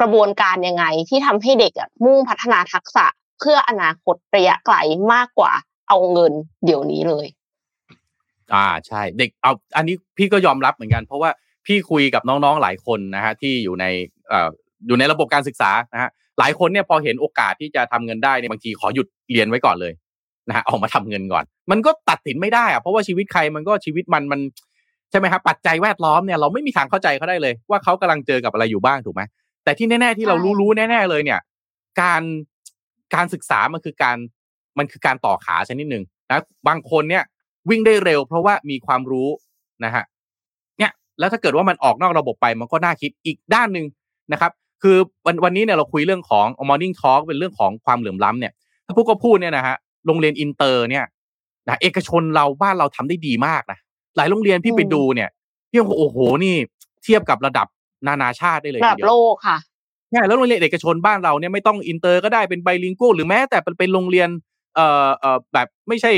กระบวนการยังไง ที่ทำให้เด็กอะมุ่งพัฒนาทักษะเพื่ออนาคตระยะไกลมากกว่าเอาเงินเดี๋ยวนี้เลย อ่าใช่ เด็กเอา อันนี้พี่ก็ยอมรับเหมือนกัน เพราะว่า พี่คุยกับน้องๆหลายคนนะฮะที่อยู่ในเอ่ออยู่ในระบบการศึกษานะฮะหลายคนเนี่ยพอเห็นโอกาสที่จะทำเงินได้เนี่ยบางทีขอหยุดเรียนไว้ก่อนเลยนะฮะออกมาทำเงินก่อน มันก็ตัดสินไม่ได้อะเพราะว่าชีวิตใครมันก็ชีวิตมันมันใช่ไหมครับปัจจัยแวดล้อมเนี่ยเราไม่มีทางเข้าใจเขาได้เลย ว่าเขากำลังเจอกับอะไรอยู่บ้างถูกไหมแต่ที่แน่ ๆ ที่เรารู้ๆแน่ ๆ เลยเนี่ย การการศึกษามันคือการมันคือการต่อขาชนิดหนึ่งนะบางคนเนี่ยวิ่งได้เร็ว เพราะว่ามีความรู้นะฮะ แล้วถ้าเกิดว่ามันออกนอกระบบไปมันก็น่าคิดอีกด้านหนึ่งนะครับคือวันวันนี้เนี่ยเราคุยเรื่องของ morning talk เป็นเรื่องของความเหลื่อมล้ำเนี่ย ถ้าพูดก็พูดเนี่ยนะฮะโรงเรียนอินเตอร์เนี่ยนะเอกชนเราบ้านเราทำได้ดีมากนะหลายโรงเรียนพี่ไปดูเนี่ยพี่โอ้โหนี่เทียบกับระดับนานาชาติได้เลยระดับโลกค่ะใช่แล้วโรงเรียนเอกชนบ้านเราเนี่ยไม่ต้องอินเตอร์ก็ได้เป็น bilingual หรือแม้แต่เป็นโรงเรียนเอ่อเอ่อแบบไม่ใช่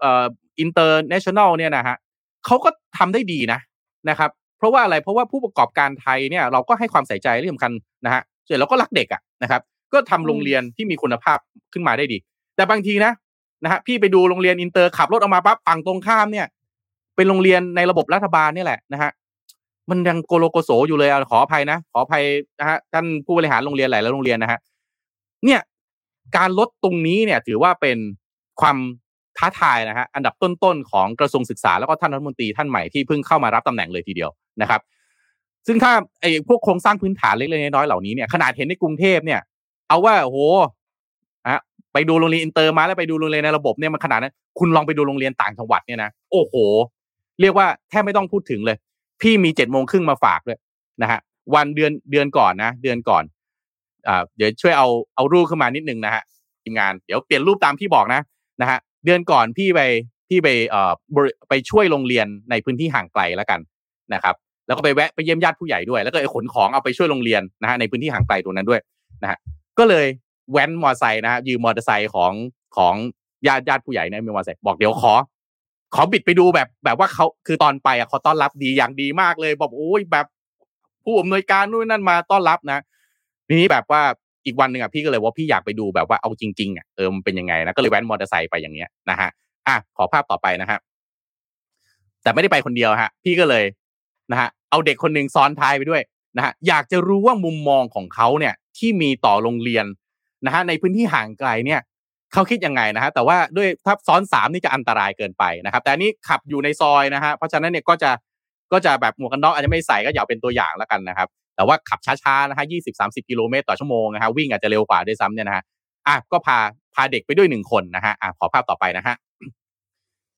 เอ่อ international เนี่ยนะฮะเขาก็ทำได้ดีนะ นะครับเพราะว่าอะไรเพราะว่าผู้ประกอบการไทยเนี่ยเราก็ให้ความใส่ใจเรื่องสำคัญนะฮะเสร็จเราก็รักเด็กอะนะครับ ก็ทำโรงเรียนที่มีคุณภาพขึ้นมาได้ดี แต่บางทีนะนะฮะพี่ไปดูโรงเรียนอินเตอร์ขับรถออกมาปั๊บฝั่งตรงข้ามเนี่ย เป็นโรงเรียนในระบบรัฐบาลนี่แหละนะฮะมันยังโกโลโกโสอยู่เลยขออภัยนะขออภัยนะฮะท่านผู้บริหารโรงเรียนหลายแล้วโรงเรียนนะฮะเนี่ยการลดตรงนี้เนี่ยถือว่าเป็นความ ท้าทายนะฮะอันดับต้นๆของกระทรวงศึกษาแล้วก็ท่านรัฐมนตรีท่านใหม่ที่เพิ่งเข้ามารับตำแหน่งเลยทีเดียวนะครับ ซึ่งถ้าไอ้พวกโครงสร้างพื้นฐานเล็กๆน้อยๆเหล่านี้เนี่ยขนาดเห็นในกรุงเทพเนี่ย เอาว่าโหอะไปดูโรงเรียนอินเตอร์มาแล้วไปดูโรงเรียนในระบบเนี่ยมันขนาดนั้นคุณลองไปดูโรงเรียนต่างจังหวัดเนี่ยนะโอ้โห เรียกว่าแทบไม่ต้องพูดถึงเลย พี่มีเจ็ดโมงครึ่งมาฝากด้วยนะฮะวันเดือนเดือนก่อนนะ เดือนก่อนอ่าเดี๋ยวช่วยเอาเอารูปขึ้นมานิดนึงนะฮะทีมงานเดี๋ยวเปลี่ยนรูปตามที่บอกนะนะฮะ เดือนก่อนพี่ไปพี่ไปเอ่อไปช่วยโรงเรียนในพื้นที่ห่างไกลแล้วกันนะครับแล้วก็ไปแวะไปเยี่ยมญาติผู้ใหญ่ด้วย แล้วก็ขนของเอาไปช่วยโรงเรียนนะฮะในพื้นที่ห่างไกลตรงนั้นด้วยนะฮะก็เลยแว้นมอเตอร์ไซค์นะฮะยืมมอเตอร์ไซค์ของของญาติญาติผู้ใหญ่เนี่ยมีมอเตอร์ไซค์บอกเดี๋ยวขอ ขอบิดไปดูแบบแบบว่าเขาคือตอนไปอะเขาต้อนรับดีอย่างดีมากเลย บอกโอ้ยแบบผู้อำนวยการนู่นนั่นมาต้อนรับนะนี้แบบว่า อีกวันหนึ่งอะพี่ก็เลยว่าพี่อยากไปดูแบบว่าเอาจริงๆอะเออมันเป็นยังไงนะก็เลยแว้นมอเตอร์ไซค์ไปอย่างเงี้ยนะฮะอะขอภาพต่อไปนะฮะแต่ไม่ได้ไปคนเดียวฮะ พี่ก็เลยนะฮะเอาเด็กคนหนึ่งซ้อนท้ายไปด้วยนะฮะอยากจะรู้ว่ามุมมองของเขาเนี่ยที่มีต่อโรงเรียนนะฮะในพื้นที่ห่างไกลเนี่ยเขาคิดยังไงนะฮะแต่ว่าด้วยถ้าซ้อนสามนี่จะอันตรายเกินไปนะครับ แต่อันนี้ขับอยู่ในซอยนะฮะเพราะฉะนั้นเนี่ยก็จะก็จะแบบหมวกกันน็อกอาจจะไม่ใส่ก็อย่าเป็นตัวอย่างแล้วกันนะครับ แต่ว่าขับช้าๆนะฮะยี่สิบสามสิบกิโลเมตรต่อชั่วโมงนะฮะวิ่งอาจจะเร็วกว่าด้วยซ้ำเนี่ยนะฮะอะก็พาพาเด็กไปด้วยหนึ่งคนนะฮะอะขอภาพต่อไปนะฮะ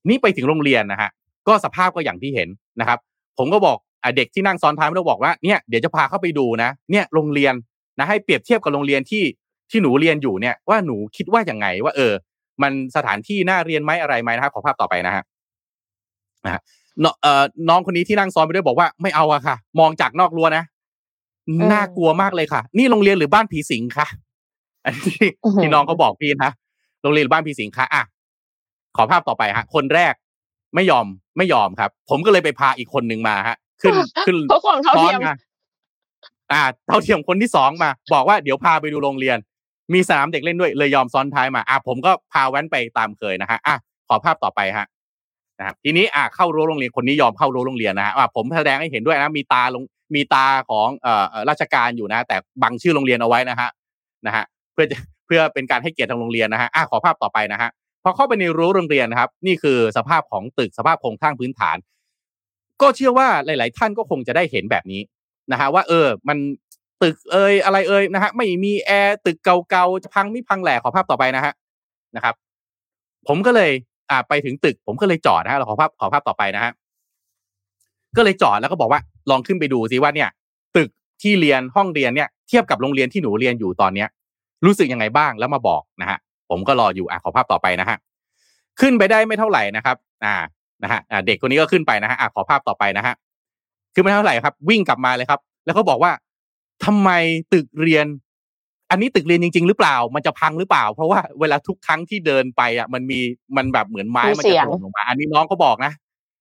นี่ไปถึงโรงเรียนนะฮะก็สภาพก็อย่างที่เห็นนะครับ ผมก็บอกอะเด็กที่นั่งซ้อนท้ายไม่ต้องบอกว่าเนี่ยเดี๋ยวจะพาเข้าไปดูนะเนี่ยโรงเรียนนะให้เปรียบเทียบกับโรงเรียนที่ที่หนูเรียนอยู่เนี่ยว่าหนูคิดว่าอย่างไงว่า เออ มันสถานที่น่าเรียนไหมอะไรไหมนะครับขอภาพต่อไปนะฮะนะฮะเอ่อน้องคนนี้ที่นั่งซ้อนไปด้วยบอกว่าไม่เอาอะค่ะ มองจากนอกรั้วนะ น่ากลัวมากเลยค่ะ นี่โรงเรียนหรือบ้านผีสิงค่ะอันนี้ที่น้องเขาบอกพี่นะโรงเรียนหรือบ้านผีสิงค่ะอะขอภาพต่อไปฮะ คนแรกไม่ยอมไม่ยอมครับ ผมก็เลยไปพาอีกคนหนึ่งมาฮะ ขึ้นขึ้นเพราะความเท่าเทียมซ้อนมาอ่าเท่าเทียมคนที่สองมา บอกว่าเดี๋ยวพาไปดูโรงเรียน มีสนามเด็กเล่นด้วย เลยยอมซ้อนท้ายมา อะผมก็พาแว้นไปตามเคยนะฮะอะขอภาพต่อไปฮะนะครับทีนี้อะเข้ารั้วโรงเรียนคนนี้ยอมเข้ารั้วโรงเรียนนะฮะอะผมแสดงให้เห็นด้วยนะมีตาลง มีตาของเอ่อราชการอยู่นะแต่บังชื่อโรงเรียนเอาไว้นะฮะนะฮะเพื่อเพื่อเป็นการให้เกียรติทางโรงเรียนนะฮะอะขอภาพต่อไปนะฮะพอเข้าไปในรั้วโรงเรียนนะครับ นี่คือสภาพของตึกสภาพโครงสร้างพื้นฐาน ก็เชื่อว่าหลาย ๆ ท่านก็คงจะได้เห็นแบบนี้นะฮะว่าเออมันตึกเอยอะไรเอยนะฮะไม่มีแอร์ตึกเก่าๆจะพังไม่พังแหล่ขอภาพต่อไปนะฮะนะครับ ผมก็เลยอ่าไปถึงตึก ผมก็เลยจอดนะฮะเราขอภาพขอภาพต่อไปนะฮะ ก็เลยจอดแล้วก็บอกว่าลองขึ้นไปดูซิว่าเนี่ย ตึกที่เรียนห้องเรียนเนี่ยเทียบกับโรงเรียนที่หนูเรียนอยู่ตอนเนี้ย รู้สึกยังไงบ้างแล้วมาบอกนะฮะผมก็รออยู่อะขอภาพต่อไปนะฮะขึ้นไปได้ไม่เท่าไหร่นะครับ อ่านะฮะอ่าเด็กคนนี้ก็ขึ้นไปนะฮะอะขอภาพต่อไปนะฮะขึ้นไม่เท่าไหร่ครับ วิ่งกลับมาเลยครับ แล้วเขาบอกว่าทำไมตึกเรียน อันนี้ตึกเรียนจริง ๆ หรือเปล่า มันจะพังหรือเปล่า เพราะว่าเวลาทุกครั้งที่เดินไปอะมันมีมันแบบเหมือนไม้มันจะยงถล่มลงมา อันนี้น้องเขาบอกนะ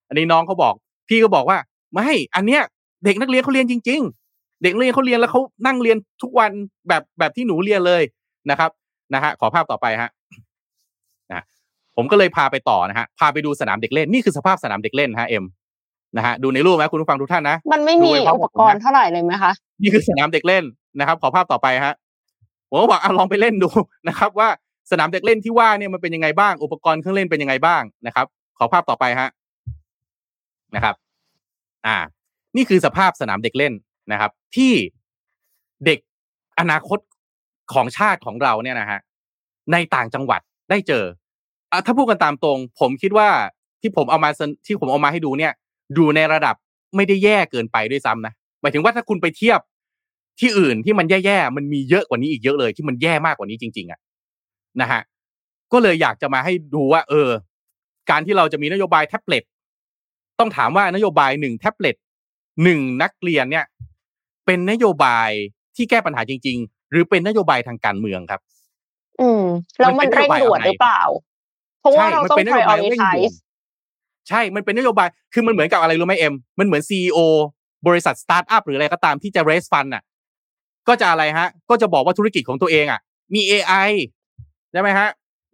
อันนี้น้องเขาบอก พี่ก็บอกว่าไม่อันเนี้ยเด็กนักเรียนเขาเรียนจริง ๆ เด็กนักเรียนเขาเรียนแล้วเขานั่งเรียนทุกวันแบบแบบที่หนูเรียนเลยนะครับนะฮะขอภาพต่อไปฮะนะผมก็เลยพาไปต่อนะฮะพาไปดูสนามเด็กเล่นนี่คือสภาพสนามเด็กเล่นฮะเอ็มนะฮะดูในรูปไหมคุณผู้ฟังทุกท่านนะมันไม่มีดูไปพร้อมอุกับปผมกนะรณ์เท่าไหร่เลยไหมคะนี่คือสนามเด็กเล่นนะครับ ขอภาพต่อไปฮะผมก็บอกอะลองไปเล่นดูนะครับ ว่าสนามเด็กเล่นที่ว่าเนี่ยมันเป็นยังไงบ้าง อุปกรณ์เครื่องเล่นเป็นยังไงบ้างนะครับ ขอภาพต่อไปฮะ นะครับอ่านี่คือสภาพสนามเด็กเล่นนะครับ ที่เด็กอนาคตของชาติของเราเนี่ยนะฮะในต่างจังหวัดได้เจออะถ้าพูดกันตามตรง ผมคิดว่าที่ผมเอามาสที่ผมเอามาให้ดูเนี่ยดูในระดับไม่ได้แย่เกินไปด้วยซ้ำนะหมายถึงว่าถ้าคุณไปเทียบที่อื่นที่มันแย่ๆมันมีเยอะกว่านี้อีกเยอะเลย ที่มันแย่มากกว่านี้จริง ๆอะนะฮะก็เลยอยากจะมาให้ดูว่า เออ การที่เราจะมีนโยบายแท็บเล็ต ต้องถามว่านโยบายหนึ่งแท็บเล็ตหนึ่งนักเรียนเนี่ย เป็นนโยบายที่แก้ปัญหาจริง ๆ หรือเป็นนโยบายทางการเมืองครับ อืมแล้วมันมันเป็นเร่งนโยบายเร่งด่วนอะไรหรือเปล่า เพราะว่าเรามันต้องเป็นนโยบายเร่งด่วน prioritize ใช่ มันเป็นนโยบาย คือมันเหมือนกับอะไรรู้ไหมเอ็ม มันเหมือน CEO บริษัทสตาร์ทอัพหรืออะไรก็ตามที่จะ raise fund อะ ก็จะอะไรฮะ ก็จะบอกว่าธุรกิจของตัวเองอะ มี AI ใช่ไหมฮะ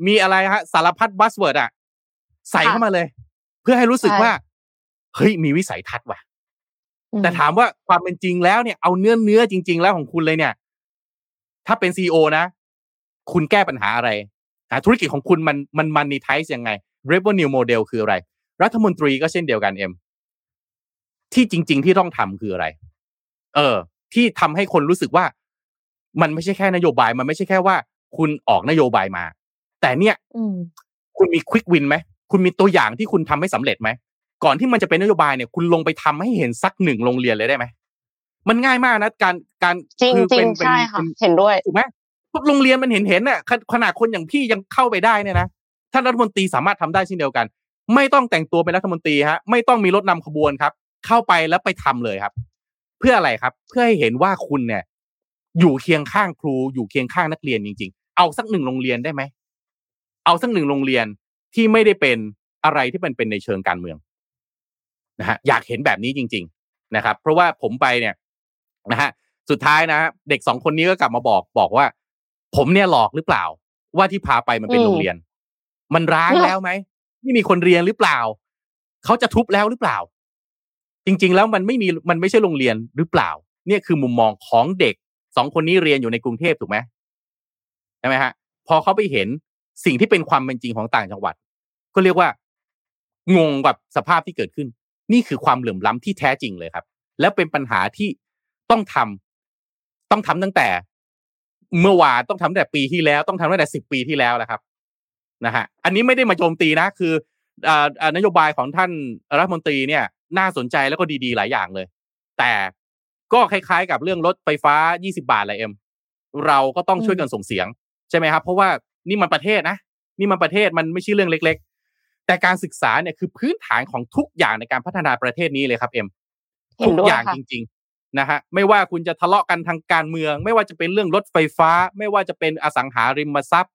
มีอะไรฮะ สารพัด buzzword อะ ใส่เข้ามาเลย เพื่อให้รู้สึกใช่ว่า เฮ้ยมีวิสัยทัศน์ว่ะอืมแต่ถามว่าความเป็นจริงแล้วเนี่ยเอาเนื้อเนื้อจริง ๆ แล้วของคุณเลยเนี่ย ถ้าเป็นซีอนะ คุณแก้ปัญหาอะไรหาธุรกิจของคุณมันมันมันนิทายยังไง revenue model คืออะไร รัฐมนตรีก็เช่นเดียวกันเอ็มที่จริง ๆ ที่ต้องทำคืออะไร เออ ที่ทำให้คนรู้สึกว่า มันไม่ใช่แค่นโยบาย มันไม่ใช่แค่ว่า คุณออกนโยบายมา แต่เนี่ยอืมคุณมีควิกวินไหมคุณมีตัวอย่างที่คุณทำให้สำเร็จไหม ก่อนที่มันจะเป็นนโยบายเนี่ย คุณลงไปทำให้เห็นสักหนึ่งโรงเรียนเลยได้ไหมมันง่ายมากนะการการจริงคือจริเป็งนเป็นใช่ค่ะเป็นเห็นด้วยถูกไหมพวกโรงเรียนมันเห็นเห็นน่ะขขนาดคนอย่างพี่ยังเข้าไปได้เนี่ยนะท่านรัฐมนตรีสามารถทำได้เช่นเดียวกัน ไม่ต้องแต่งตัวเป็นรัฐมนตรีฮะ ไม่ต้องมีรถนำขบวนครับ เข้าไปแล้วไปทำเลยครับ เพื่ออะไรครับ เพื่อให้เห็นว่าคุณเนี่ย อยู่เคียงข้างครู อยู่เคียงข้างนักเรียนจริง ๆ เอาสักหนึ่งโรงเรียนได้ไหมเอาสักหนึ่งโรงเรียนที่ไม่ได้เป็นอะไรที่มันเป็นในเชิงการเมือง นะฮะอยากเห็นแบบนี้จริง ๆนะครับ เพราะว่าผมไปเนี่ยนะฮะสุดท้ายนะฮะเด็กสองคนนี้ก็กลับมาบอกบอกว่า ผมเนี่ยหลอกหรือเปล่า ว่าที่พาไปมันเป็นอืมโรงเรียน มันร้างเนอะแล้วไหมนี่มีคนเรียนหรือเปล่าเขาจะทุบแล้วหรือเปล่า จริง ๆ แล้วมันไม่มีมันไม่ใช่โรงเรียนหรือเปล่า เนี่ยคือมุมมองของเด็กสองคนนี้เรียนอยู่ในกรุงเทพถูกไหมใช่ไหมฮะ พอเขาไปเห็นสิ่งที่เป็นความเป็นจริงของต่างจังหวัด ก็เรียกว่างงกับสภาพที่เกิดขึ้น นี่คือความเหลื่อมล้ำที่แท้จริงเลยครับ แล้วเป็นปัญหาที่ต้องทำต้องทำตั้งแต่ เมื่อวานต้องทำตั้งแต่ปีที่แล้ว ต้องทำตั้งแต่สิบปีที่แล้วแล้วครับนะฮะอันนี้ไม่ได้มาโจมตีนะ คืออ่าอ่านโยบายของท่านรัฐมนตรีเนี่ย น่าสนใจแล้วก็ดีๆหลายอย่างเลย แต่ก็คล้ายๆ กับเรื่องรถไฟฟ้า 20 บาทอะไรเอ็มเราก็ต้องช่วยกันส่งเสียง ใช่ไหมครับ เพราะว่านี่มันประเทศนะ นี่มันประเทศมันไม่ใช่เรื่องเล็กๆ แต่การศึกษาเนี่ยคือพื้นฐานของทุกอย่างในการพัฒนาประเทศนี้เลยครับเอ็มเห็ทุนกด้วยอย่างค่ะจริง ๆนะฮะไม่ว่าคุณจะทะเลาะกันทางการเมือง ไม่ว่าจะเป็นเรื่องรถไฟฟ้า ไม่ว่าจะเป็นอสังหาริมทรัพย์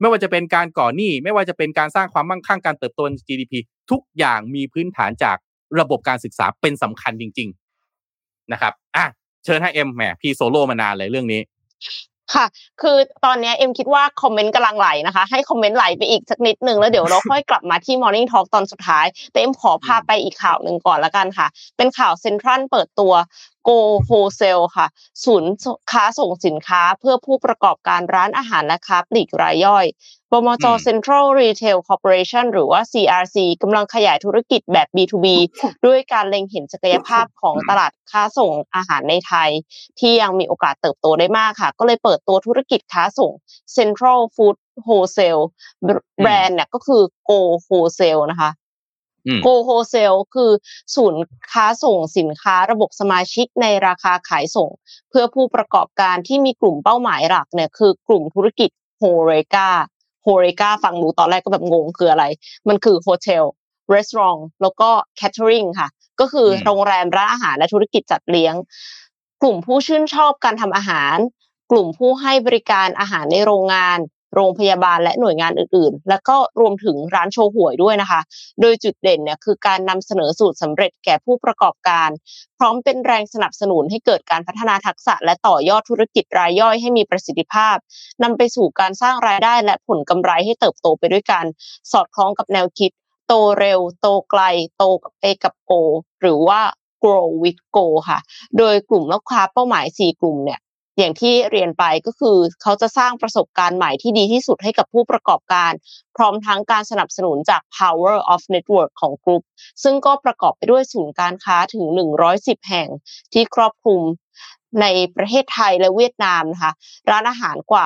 ไม่ว่าจะเป็นการก่อหนี้ ไม่ว่าจะเป็นการสร้างความมั่งคั่งการเติบโตใน GDP ทุกอย่างมีพื้นฐานจากระบบการศึกษาเป็นสำคัญจริง ๆ นะครับอะเชิญให้เอ็มแหมพี่โซโล่มานานเลยเรื่องนี้ ค่ะ คือตอนเนี้ยเอ็มคิดว่าคอมเมนต์กำลังไหลนะคะ ให้คอมเมนต์ไหลไปอีกสักนิดนึงแล้วเดี๋ยวเราค่อยกลับมาที่ Morning Talk ตอนสุดท้าย แต่เอ็มขอพาไปอีกข่าวหนึ่งก่อนละกันค่ะ เป็นข่าวเซ็นทรัลเปิดตัว Go Wholesale ค่ะ ศูนย์ค้าส่งสินค้าเพื่อผู้ประกอบการร้านอาหารและค้าปลีกรายย่อยบมจ. อืม Central Retail Corporation หรือว่า CRC กำลังขยายธุรกิจแบบ B2B ด้วยการเล็งเห็นศักยภาพของตลาดค้าส่งอาหารในไทย ที่ยังมีโอกาสเติบโตได้มากค่ะ ก็เลยเปิดตัวธุรกิจค้าส่ง Central Food Wholesale แบรนด์เนี่ยก็คือ Go Wholesale นะคะ อืม Go Wholesale คือศูนย์ค้าส่งสินค้าระบบสมาชิกในราคาขายส่ง เพื่อผู้ประกอบการที่มีกลุ่มเป้าหมายหลักเนี่ยคือกลุ่มธุรกิจ Horeca Horeca ฟังดูตอนแรกก็แบบงงคืออะไร มันคือ hotel resort แล้วก็ catering ค่ะ ก็คืออืมโรงแรมร้านอาหารและธุรกิจจัดเลี้ยง กลุ่มผู้ชื่นชอบการทำอาหาร กลุ่มผู้ให้บริการอาหารในโรงงาน โรงพยาบาลและหน่วยงานอื่นๆ แล้วก็รวมถึงร้านโชห่วยด้วยนะคะ โดยจุดเด่นเนี่ยคือการนำเสนอสูตรสำเร็จแก่ผู้ประกอบการ พร้อมเป็นแรงสนับสนุนให้เกิดการพัฒนาทักษะ และต่อยอดธุรกิจรายย่อยให้มีประสิทธิภาพนำไปสู่การสร้างรายได้และผลกำไรให้เติบโตไปด้วยกัน สอดคล้องกับแนวคิด โตเร็ว โตไกล โตกับไปกับโก หรือว่า grow with go ค่ะ โดยกลุ่มลูกค้าเป้าหมาย 4 กลุ่มเนี่ย อย่างที่เรียนไปก็คือเขาจะสร้างประสบการณ์ใหม่ที่ดีที่สุดให้กับผู้ประกอบการ พร้อมทั้งการสนับสนุนจาก power of network ของกลุ่มซึ่งก็ประกอบไปด้วยศูนย์การค้าถึง 110 แห่งที่ครอบคลุม ในประเทศไทยและเวียดนามนะคะร้านอาหารกว่า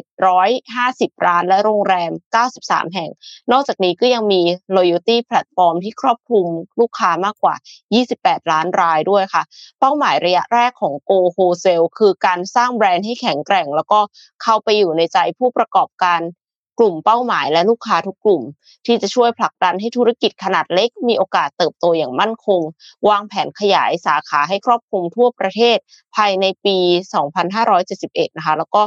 6,750 ร้านและโรงแรม 93 แห่ง นอกจากนี้ก็ยังมี loyalty platform ที่ครอบคลุมลูกค้ามากกว่า 28 ล้านรายด้วยค่ะ เป้าหมายระยะแรกของ Go Wholesale คือการสร้างแบรนด์ให้แข็งแกร่ง แล้วก็เข้าไปอยู่ในใจผู้ประกอบการ กลุ่มเป้าหมายและลูกค้าทุกกลุ่ม ที่จะช่วยผลักดันให้ธุรกิจขนาดเล็ก มีโอกาสเติบโตอย่างมั่นคง วางแผนขยายสาขาให้ครอบคลุมทั่วประเทศภายในปี 2571 นะคะ แล้วก็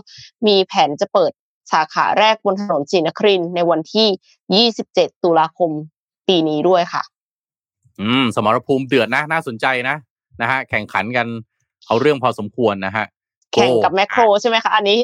มีแผนจะเปิดสาขาแรกบนถนนศรีนครินทร์ในวันที่ 27 ตุลาคมปีนี้ด้วยค่ะ อืม สมรภูมิเดือดนะ น่าสนใจนะนะฮะ แข่งขันกันเอาเรื่องพอสมควรนะฮะ แข่งกับโอ้แมคโครใช่ไหมคะ อันนี้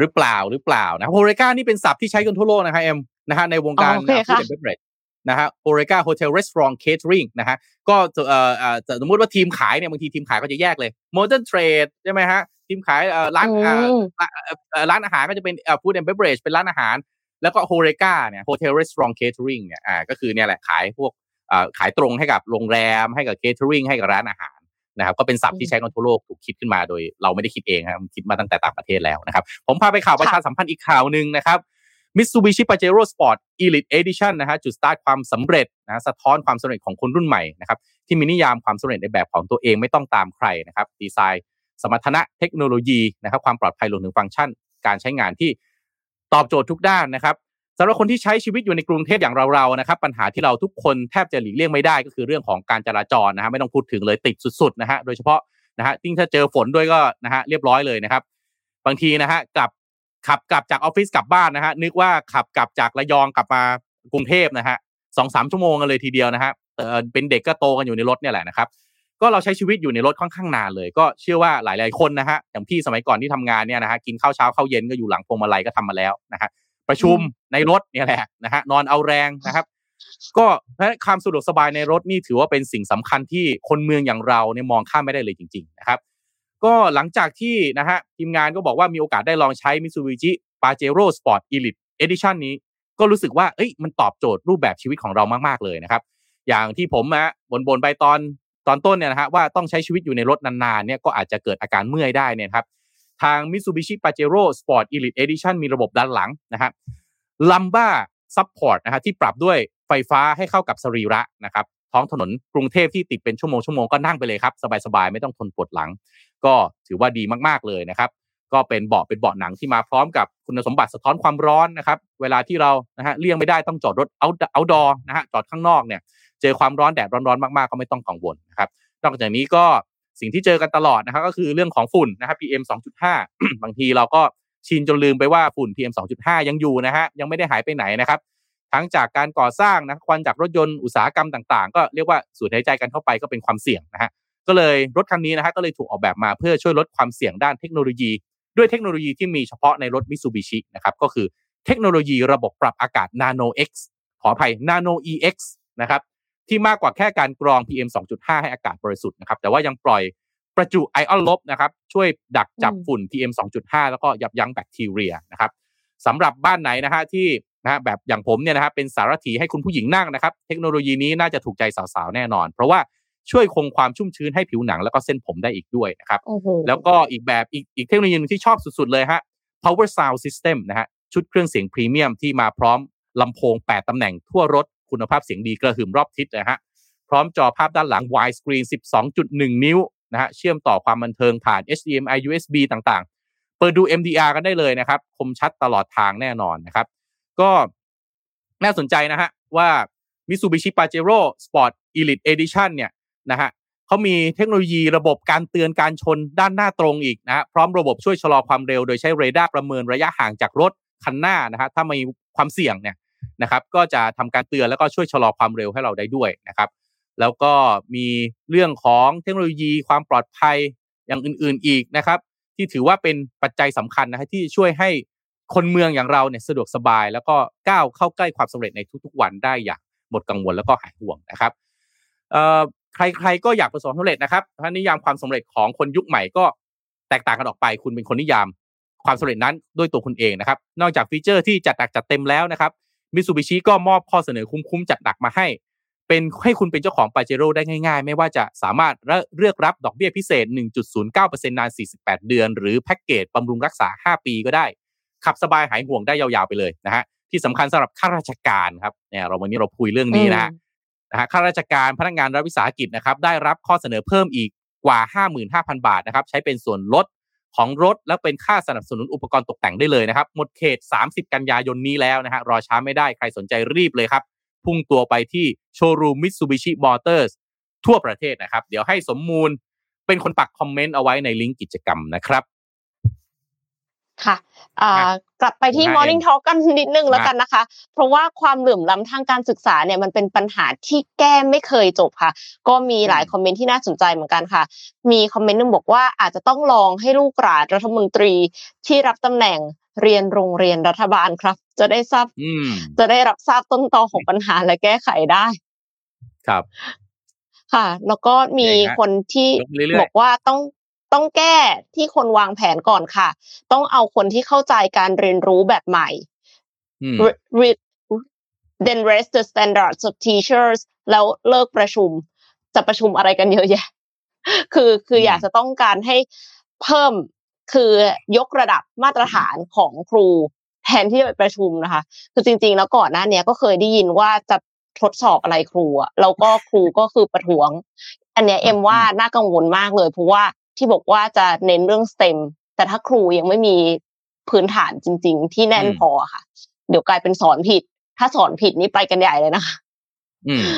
หรือเปล่าหรือเปล่านะโฮเรกานี่เป็นศัพท์ที่ใช้กันทั่วโลกนะครับเอ็มนะฮะในวงการอ๋อโอเคฟู้ค่ะ and beverage นะฮะ HoReCa hotel รีสอร์ท catering นะฮะก็จะเอ่อเอ่อสมมติว่าทีมขายเนี่ยบางทีทีมขายก็จะแยกเลย modern trade ใช่ไหมฮะทีมขายเอ่อร้านเอ่ออืมร้านเอ่อเอ่อร้านอาหารก็จะเป็นเอ่อ food and beverage เป็นร้านอาหาร แล้วก็ HoReCa เนี่ย hotel รีสอร์ท catering เนี่ยอ่าก็คือเนี่ยแหละขายพวกเอ่อขายตรงให้กับโรงแรมให้กับ catering ให้กับร้านอาหาร นะครับก็เป็นศัพท์ที่ใช้กันทั่วโลกถูกคิดขึ้นมาโดยเราไม่ได้คิดเองครับคิดมาตั้งแต่ต่างประเทศแล้วนะครับ ผมพาไปข่าวประชาสัมพันธ์อีกข่าวหนึ่งนะครับ Mitsubishi Pajero Sport Elite Edition นะฮะจุดสตาร์ทความสำเร็จนะสะท้อนความสำเร็จของคนรุ่นใหม่นะครับที่มีนิยามความสำเร็จในแบบของตัวเองไม่ต้องตามใครนะครับดีไซน์ สมรรถนะเทคโนโลยีนะครับความปลอดภัยรวมถึงฟังก์ชัน การใช้งานที่ตอบโจทย์ทุกด้านนะครับ สำหรับคนที่ใช้ชีวิตอยู่ในกรุงเทพอย่างเราๆนะครับปัญหาที่เราทุกคนแทบจะหลีกเลี่ยงไม่ได้ก็คือเรื่องของการจราจรนะฮะไม่ต้องพูดถึงเลยติดสุดๆนะฮะโดยเฉพาะนะฮะยิ่งถ้าเจอฝนด้วยก็นะฮะเรียบร้อยเลยนะครับ บางทีนะฮะกลับขับกลับจากออฟฟิศกลับบ้านนะฮะนึกว่าขับกลับจากระยองกลับมากรุงเทพนะฮะสองสามชั่วโมงกันเลยทีเดียวนะฮะเออเป็นเด็กก็โตกันอยู่ในรถเนี่ยแหละนะครับก็เราใช้ชีวิตอยู่ในรถค่อนข้างนานเลย ก็เชื่อว่าหลาย ๆคนนะฮะอย่างพี่สมัยก่อนที่ทำงานเนี่ยนะฮะกินข้าวเช้าข้าวเย็นก็อยู่หลังพวงมาลัยก็ทำมาแล้วนะฮะ ประชุมในรถเนี่ยแหละนะฮะนอนเอาแรงนะครับ ก็ความสะดวกสบายในรถนี่ถือว่าเป็นสิ่งสำคัญที่คนเมืองอย่างเราเนี่ยมองข้ามไม่ได้เลยจริง ๆ นะครับ ก็หลังจากที่นะฮะทีมงานก็บอกว่ามีโอกาสได้ลองใช้ Mitsubishi Pajero Sport Elite Edition นี้ก็รู้สึกว่าเอ้ยมันตอบโจทย์รูปแบบชีวิตของเรามากๆเลยนะครับ อย่างที่ผมนะบ่นๆไปตอนตอนต้นเนี่ยนะฮะว่าต้องใช้ชีวิตอยู่ในรถนานๆเนี่ยก็อาจจะเกิดอาการเมื่อยได้เนี่ยครับ ทาง Mitsubishi Pajero Sport Elite Edition มีระบบด้านหลังนะครับ Lumbar Support นะฮะที่ปรับด้วยไฟฟ้าให้เข้ากับสรีระนะครับท้องถนนกรุงเทพที่ติดเป็นชั่วโมงชั่วโมงก็นั่งไปเลยครับ สบายๆ ไม่ต้องทนปวดหลัง ก็ถือว่าดีมากๆเลยนะครับ ก็เป็นเบาะเป็นเบาะหนังที่มาพร้อมกับคุณสมบัติสะท้อนความร้อนนะครับ เวลาที่เรานะฮะเลี่ยงไม่ได้ต้องจอดรถเอาเอาดอนะฮะจอดข้างนอกเนี่ย เจอความร้อนแดดร้อนๆมากๆ ก็ไม่ต้องกังวลนะครับนอกจากนี้ก็ สิ่งที่เจอกันตลอดนะครับก็คือเรื่องของฝุ่นนะครับ PM 2.5 บางทีเราก็ชินจนลืมไปว่าฝุ่น PM 2.5 ยังอยู่นะฮะยังไม่ได้หายไปไหนนะครับ ทั้งจากการก่อสร้างนะควันจากรถยนต์อุตสาหกรรมต่างๆ ก็เรียกว่าสูดหายใจกันเข้าไปก็เป็นความเสี่ยงนะฮะก็เลยรถคันนี้นะฮะก็เลยถูกออกแบบมาเพื่อช่วยลดความเสี่ยงด้านเทคโนโลยี ด้วยเทคโนโลยีที่มีเฉพาะในรถ Mitsubishi นะครับก็คือเทคโนโลยีระบบปรับอากาศ Nano X ขออภัย Nano EX นะครับ ที่มากกว่าแค่การกรอง PM 2.5 ให้อากาศบริสุทธิ์นะครับแต่ว่ายังปล่อยประจุไอออนลบนะครับช่วยดักจับฝุ่น PM 2.5 แล้วก็ยับยั้งแบคทีเรียนะครับสำหรับบ้านไหนนะฮะที่นะฮะแบบอย่างผมเนี่ยนะฮะเป็นสารถีให้คุณผู้หญิงนั่งนะครับ เทคโนโลยีนี้น่าจะถูกใจสาวๆแน่นอน เพราะว่าช่วยคงความชุ่มชื้นให้ผิวหนังแล้วก็เส้นผมได้อีกด้วยนะครับ แล้วก็อีกแบบอีกอีกเทคโนโลยีนึงที่ชอบสุดๆเลยฮะ power sound system นะฮะชุดเครื่องเสียงพรีเมียมที่มาพร้อมลำโพง 8ตำแหน่งทั่วรถ คุณภาพเสียงดีกระหึ่มรอบทิศนะฮะพร้อมจอภาพด้านหลัง wide screen 12.1 นิ้วนะฮะเชื่อมต่อความบันเทิงผ่าน HDMI USB ต่างๆ เปิดดู MDR กันได้เลยนะครับ คมชัดตลอดทางแน่นอนนะครับ ก็น่าสนใจนะฮะว่า Mitsubishi Pajero Sport Elite Edition เนี่ยนะฮะเขามีเทคโนโลยีระบบการเตือนการชนด้านหน้าตรงอีกนะฮะพร้อมระบบช่วยชะลอความเร็ว โดยใช้เรดาร์ประเมินระยะห่างจากรถคันหน้านะฮะถ้ามีความเสี่ยงเนี่ย นะครับก็จะทำการเตือนแล้วก็ช่วยชะลอความเร็วให้เราได้ด้วยนะครับ แล้วก็มีเรื่องของเทคโนโลยีความปลอดภัยอย่างอื่นๆอีกนะครับ ที่ถือว่าเป็นปัจจัยสำคัญนะฮะที่ช่วยให้คนเมืองอย่างเราเนี่ยสะดวกสบาย แล้วก็ก้าวเข้าใกล้ความสำเร็จในทุกๆวันได้อย่างหมดกังวลแล้วก็หายห่วงนะครับใครๆก็อยากประสบความสำเร็จนะครับถ้านิยามความสำเร็จของคนยุคใหม่ก็แตกต่างกันออกไป คุณเป็นคนนิยามความสำเร็จนั้นด้วยตัวคุณเองนะครับ นอกจากฟีเจอร์ที่จัดหนักจัดเต็มแล้วนะครับ มิซูบิชิก็มอบข้อเสนอคุ้มๆจัดหนักมาให้ เป็นให้คุณเป็นเจ้าของปาเจโร่ได้ง่ายๆ ไม่ว่าจะสามารถเลือกรับดอกเบี้ยพิเศษ 1.09%นาน 48 เดือน หรือแพ็กเกจบำรุงรักษา 5 ปีก็ได้ ขับสบายหายห่วงได้ยาวๆไปเลยนะฮะที่สำคัญสำหรับข้าราชการครับเนี่ยเราวันนี้เราคุยเรื่องนี้นะฮะนะฮะข้าราชการพนักงานรัฐวิสาหกิจนะครับได้รับข้อเสนอเพิ่มอีกกว่า 55,000 บาทนะครับใช้เป็นส่วนลด ของรถ และเป็นค่าสนับสนุนอุปกรณ์ตกแต่งได้เลยนะครับ หมดเขต 30 กันยายนนี้แล้วนะฮะรอช้าไม่ได้ใครสนใจรีบเลยครับ พุ่งตัวไปที่โชว์รูมมิตซูบิชิมอเตอร์สทั่วประเทศนะครับ เดี๋ยวให้สมมูลเป็นคนปัก comment เอาไว้ในลิงก์กิจกรรมนะครับ ค่ะกลับไปที่ Morning Talk กันนิดนึงแล้วกันนะคะ เพราะว่าความเหลื่อมล้ำทางการศึกษาเนี่ยมันเป็นปัญหาที่แก้ไม่เคยจบค่ะ ก็มีหลาย comment ที่น่าสนใจเหมือนกันค่ะ มี comment นึงบอกว่าอาจจะต้องลองให้ลูกหลานรัฐมนตรีที่รับตำแหน่งเรียนโรงเรียนรัฐบาลครับ จะได้ทราบจะได้รับทราบต้นตอของปัญหาและแก้ไขได้ ครับ ค่ะ แล้วก็มีคนที่บอกว่าต้อง ต้องแก้ที่คนวางแผนก่อนค่ะ ต้องเอาคนที่เข้าใจการเรียนรู้แบบใหม่ then raise the standards of teachers แล้วเลิกประชุม จะประชุมอะไรกันเยอะแยะ คือคืออยากจะต้องการให้เพิ่มคือยกระดับมาตรฐานของครูแทนที่จะไปประชุมนะคะ คือจริง ๆ แล้วก่อนหน้านี้ก็เคยได้ยินว่าจะทดสอบอะไรครูอะแล้วก็ครูก็คือประท้วง อันเนี้ยเอ็มว่าน่ากังวลมากเลยเพราะว่า ที่บอกว่าจะเน้นเรื่องสเต็มแต่ถ้าครูยังไม่มีพื้นฐานจริง ๆ ที่แน่นพอค่ะ เดี๋ยวกลายเป็นสอนผิด ถ้าสอนผิดนี่ไปกันใหญ่เลยนะคะอืม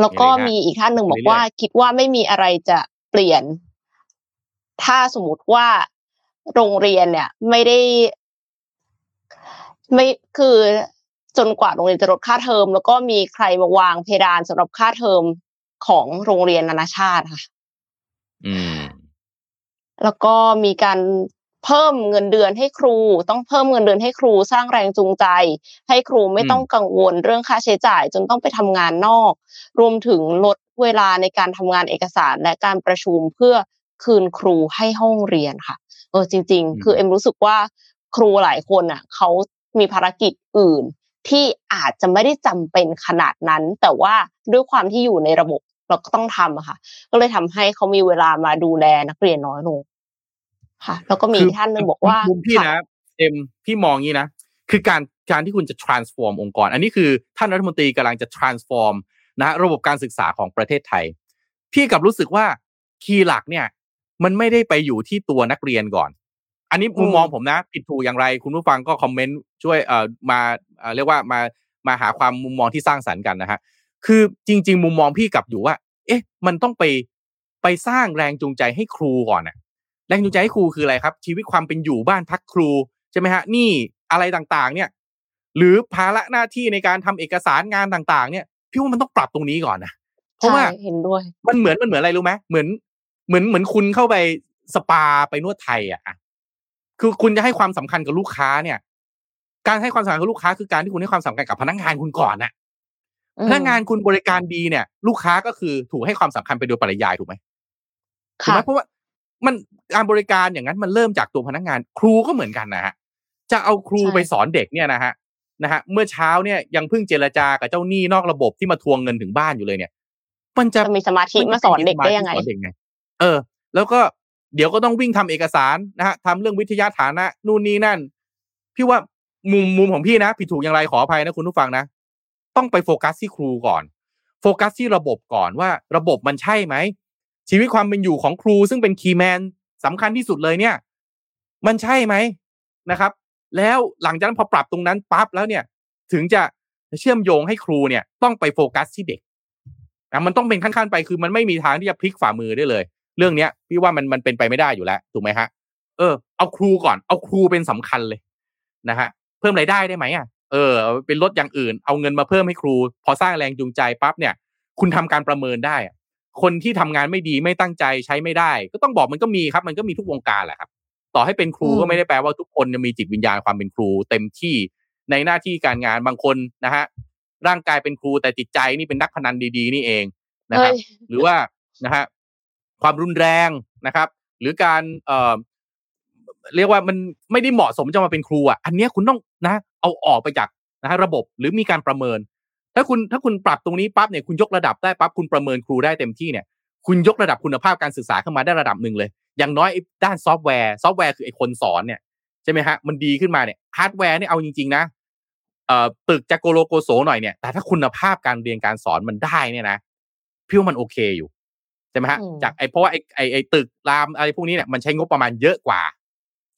แล้วก็มีมีอะไรฮะอีกท่านหนึ่งบอกเรื่อยๆว่า คิดว่าไม่มีอะไรจะเปลี่ยน ถ้าสมมติว่าโรงเรียนเนี่ย ไม่ได้ ไม่คือจนกว่าโรงเรียนจะลดค่าเทอม แล้วก็มีใครมาวางเพดานสำหรับค่าเทอมของโรงเรียนนานาชาติค่ะอืม แล้วก็มีการเพิ่มเงินเดือนให้ครู ต้องเพิ่มเงินเดือนให้ครูสร้างแรงจูงใจ ให้ครูไม่อืมต้องกังวลเรื่องค่าใช้จ่าย จนต้องไปทำงานนอก รวมถึงลดเวลาในการทำงานเอกสารและการประชุมเพื่อคืนครูให้ห้องเรียนค่ะ เออจริง ๆ คือเอ็มรู้สึกว่าครูหลายคนอะเขามีภารกิจอื่นที่อาจจะไม่ได้จำเป็นขนาดนั้น แต่ว่าด้วยความที่อยู่ในระบบ เราก็ต้องทำอะค่ะ ก็เลยทำให้เขามีเวลามาดูแลนักเรียนน้อยลงค่ะ แล้วก็มีอีกท่านหนึ่งบอกว่ามุมพี่ค่ะนะเอ็มพี่มองงี้นะคือการการที่คุณจะ transform องค์กร อันนี้คือท่านรัฐมนตรีกำลังจะ transform นะฮะระบบการศึกษาของประเทศไทย พี่กลับรู้สึกว่าคีย์หลักเนี่ย มันไม่ได้ไปอยู่ที่ตัวนักเรียนก่อน อันนี้มุมมองผมนะผิดถูกอย่างไร คุณผู้ฟังก็คอมเมนต์ช่วยเอ่อมาเอ่อเรียกว่ามามาหาความมุมมองที่สร้างสรรค์กันนะฮะ คือจริง ๆ มุมมองพี่กลับอยู่ว่า เอ๊ะ มันต้องไปไปสร้างแรงจูงใจให้ครูก่อนอะแรงจูงใจให้ครูคืออะไรครับ ชีวิตความเป็นอยู่บ้านพักครูใช่ไหมฮะนี่อะไรต่างๆ เนี่ย หรือภาระหน้าที่ในการทำเอกสารงานต่าง ๆ เนี่ยพี่ว่ามันต้องปรับตรงนี้ก่อนนะเพราะว่าใช่เห็นด้วย มันเหมือนมันเหมือนอะไรรู้ไหมเหมือนเหมือนเหมือนคุณเข้าไปสปาไปนวดไทยอะคือคุณจะให้ความสำคัญกับลูกค้าเนี่ย การให้ความสำคัญกับลูกค้าคือการที่คุณให้ความสำคัญกับพนักงานคุณก่อนน่ะอืม พนักงานคุณบริการดีเนี่ย ลูกค้าก็คือถูกให้ความสำคัญไปโดยปริยายถูกไหมถูกไหค่ะมเพราะว่ามันการบริการอย่างนั้นมันเริ่มจากตัวพนักงาน ครูก็เหมือนกันนะฮะจะเอาครูใช่ไปสอนเด็กเนี่ยนะฮะนะฮะเมื่อเช้าเนี่ยยังเพิ่งเจรจากับเจ้าหนี้นอกระบบที่มาทวงเงินถึงบ้านอยู่เลยเนี่ย มันจะจะมีสมาธิมาสอนเด็กได้ยังไงสอนเด็กไงเออ แล้วก็เดี๋ยวก็ต้องวิ่งทำเอกสารนะฮะทำเรื่องวิทยาฐานะนู่นนี่นั่น พี่ว่ามุมมุมของพี่นะผิดถูกอย่างไรขออภัยนะคุณผู้ฟังนะ ต้องไปโฟกัสที่ครูก่อน โฟกัสที่ระบบก่อนว่า ระบบมันใช่ไหม ชีวิตความเป็นอยู่ของครูซึ่งเป็นคีย์แมนสำคัญที่สุดเลยเนี่ย มันใช่ไหมนะครับ แล้วหลังจากนั้นพอปรับตรงนั้นปั๊บแล้วเนี่ย ถึงจะเชื่อมโยงให้ครูเนี่ย ต้องไปโฟกัสที่เด็กนะมันต้องเป็นขั้นๆไปคือมันไม่มีทางที่จะพลิกฝ่ามือได้เลย เรื่องเนี้ย พี่ว่ามันมันเป็นไปไม่ได้อยู่แล้วถูกไหมฮะเออเอาครูก่อนเอาครูเป็นสำคัญเลยนะฮะเพิ่มรายได้ได้ไหมอะ เออเอาเป็นลดอย่างอื่น เอาเงินมาเพิ่มให้ครู พอสร้างแรงจูงใจปั๊บเนี่ย คุณทำการประเมินได้อะคนที่ทำงานไม่ดีไม่ตั้งใจใช้ไม่ได้ ก็ต้องบอกมันก็มีครับ มันก็มีทุกวงการแหละครับ ต่อให้เป็นครูอืมก็ไม่ได้แปลว่าทุกคนจะมีจิตวิญญาณความเป็นครู เต็มที่ในหน้าที่การงานบางคนนะฮะร่างกายเป็นครูแต่จิตใจนี่เป็นนักพนันดี ๆ นี่เองนะครับเฮ้ยหรือว่านะฮะความรุนแรงนะครับ หรือการเอ่อเรียกว่ามันไม่ได้เหมาะสมจะมาเป็นครูอะอันเนี้ยคุณต้องนะ เอาออกไปจากนะฮะระบบหรือมีการประเมิน ถ้าคุณถ้าคุณปรับตรงนี้ปั๊บเนี่ยคุณยกระดับได้ปั๊บคุณประเมินครูได้เต็มที่เนี่ยคุณยกระดับคุณภาพการศึกษาขึ้นมาได้ระดับหนึ่งเลย อย่างน้อยไอ้ด้านซอฟต์แวร์ซอฟต์แวร์คือไอ้คนสอนเนี่ยใช่ไหมฮะมันดีขึ้นมาเนี่ยฮาร์ดแวร์เนี่ยเอาจริงๆนะเอ่อตึกจะโกโลโกโสหน่อยเนี่ยแต่ถ้าคุณภาพการเรียนการสอนมันได้เนี่ยนะพี่ว่ามันโอเคอยู่ใช่ไหมฮะอืมจากไอ้เพราะว่าไอ้ไอ้ไอ้ตึกรามอะไรพวกนี้เนี่ยมันใช้งบประมาณเยอะกว่า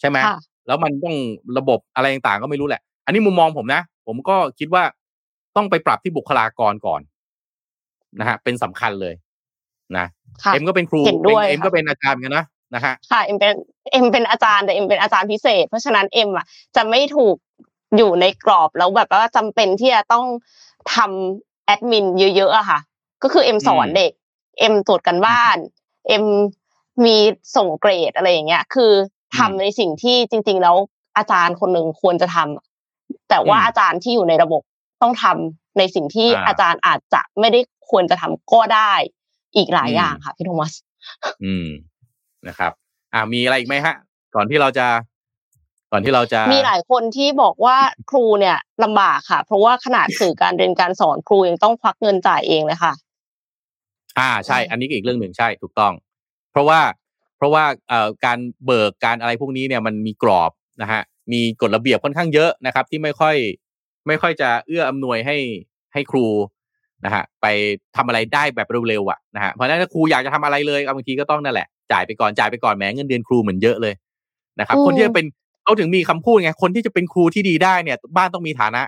ใช่ไหมค่ะแล้วมันต้องระบบอะไรต่างๆก็ไม่รู้แหละ อันนี้มุมมองผมนะ ผมก็คิดว่าต้องไปปรับที่บุคลากรก่อนนะฮะ เป็นสำคัญเลยนะค่ะเอ็มก็เป็นครูเห็นด้วยป็เอ็มค่ะก็เป็นอาจารย์เหมือนกันนะนะฮะค่ะเอ็มเป็นเอ็มเป็นอาจารย์แต่เอ็มเป็นอาจารย์พิเศษ เพราะฉะนั้นเอ็มอะจะไม่ถูกอยู่ในกรอบแล้วแบบว่าจำเป็นที่จะต้องทำแอดมินเยอะๆอะค่ะ ก็คือเอ็มสอนอืมเด็ก เอ็มตรวจกันบ้าน เอ็มมีส่งเกรดอะไรอย่างเงี้ย คือทำในสิ่งที่จริง ๆ แล้วอาจารย์คนหนึ่งควรจะทำ แต่ว่าอืมอาจารย์ที่อยู่ในระบบต้องทำในสิ่งที่อ่าอาจารย์อาจจะไม่ได้ควรจะทำก็ได้อีกหลายอืมอย่างค่ะพี่โทมัส อืมนะครับ อ่ามีอะไรอีกไหมฮะ ก่อนที่เราจะก่อนที่เราจะมีหลายคนที่บอกว่าครูเนี่ยลำบากค่ะ เพราะว่าขนาดสื่อการเรียนการสอนครูยังต้องควักเงินจ่ายเองเลยค่ะ อ่าใช่ อันนี้ก็อีกเรื่องหนึ่งใช่ถูกต้อง เพราะว่าเพราะว่าเอ่อการเบิกการอะไรพวกนี้เนี่ยมันมีกรอบนะฮะ มีกฎระเบียบค่อนข้างเยอะนะครับ ที่ไม่ค่อยไม่ค่อยจะเอื้ออำนวยให้ให้ครูนะฮะไปทำอะไรได้แบบเร็วๆอะนะฮะเพราะฉะนั้นถ้าครูอยากจะทำอะไรเลยบางทีก็ต้องนั่นแหละ จ่ายไปก่อนจ่ายไปก่อนแหมเงินเดือนครูเหมือนเยอะเลยนะครับ คนที่จะเป็นเขาถึงมีคำพูดไงคนที่จะเป็นครูที่ดีได้เนี่ย บ้านต้องมีฐานะ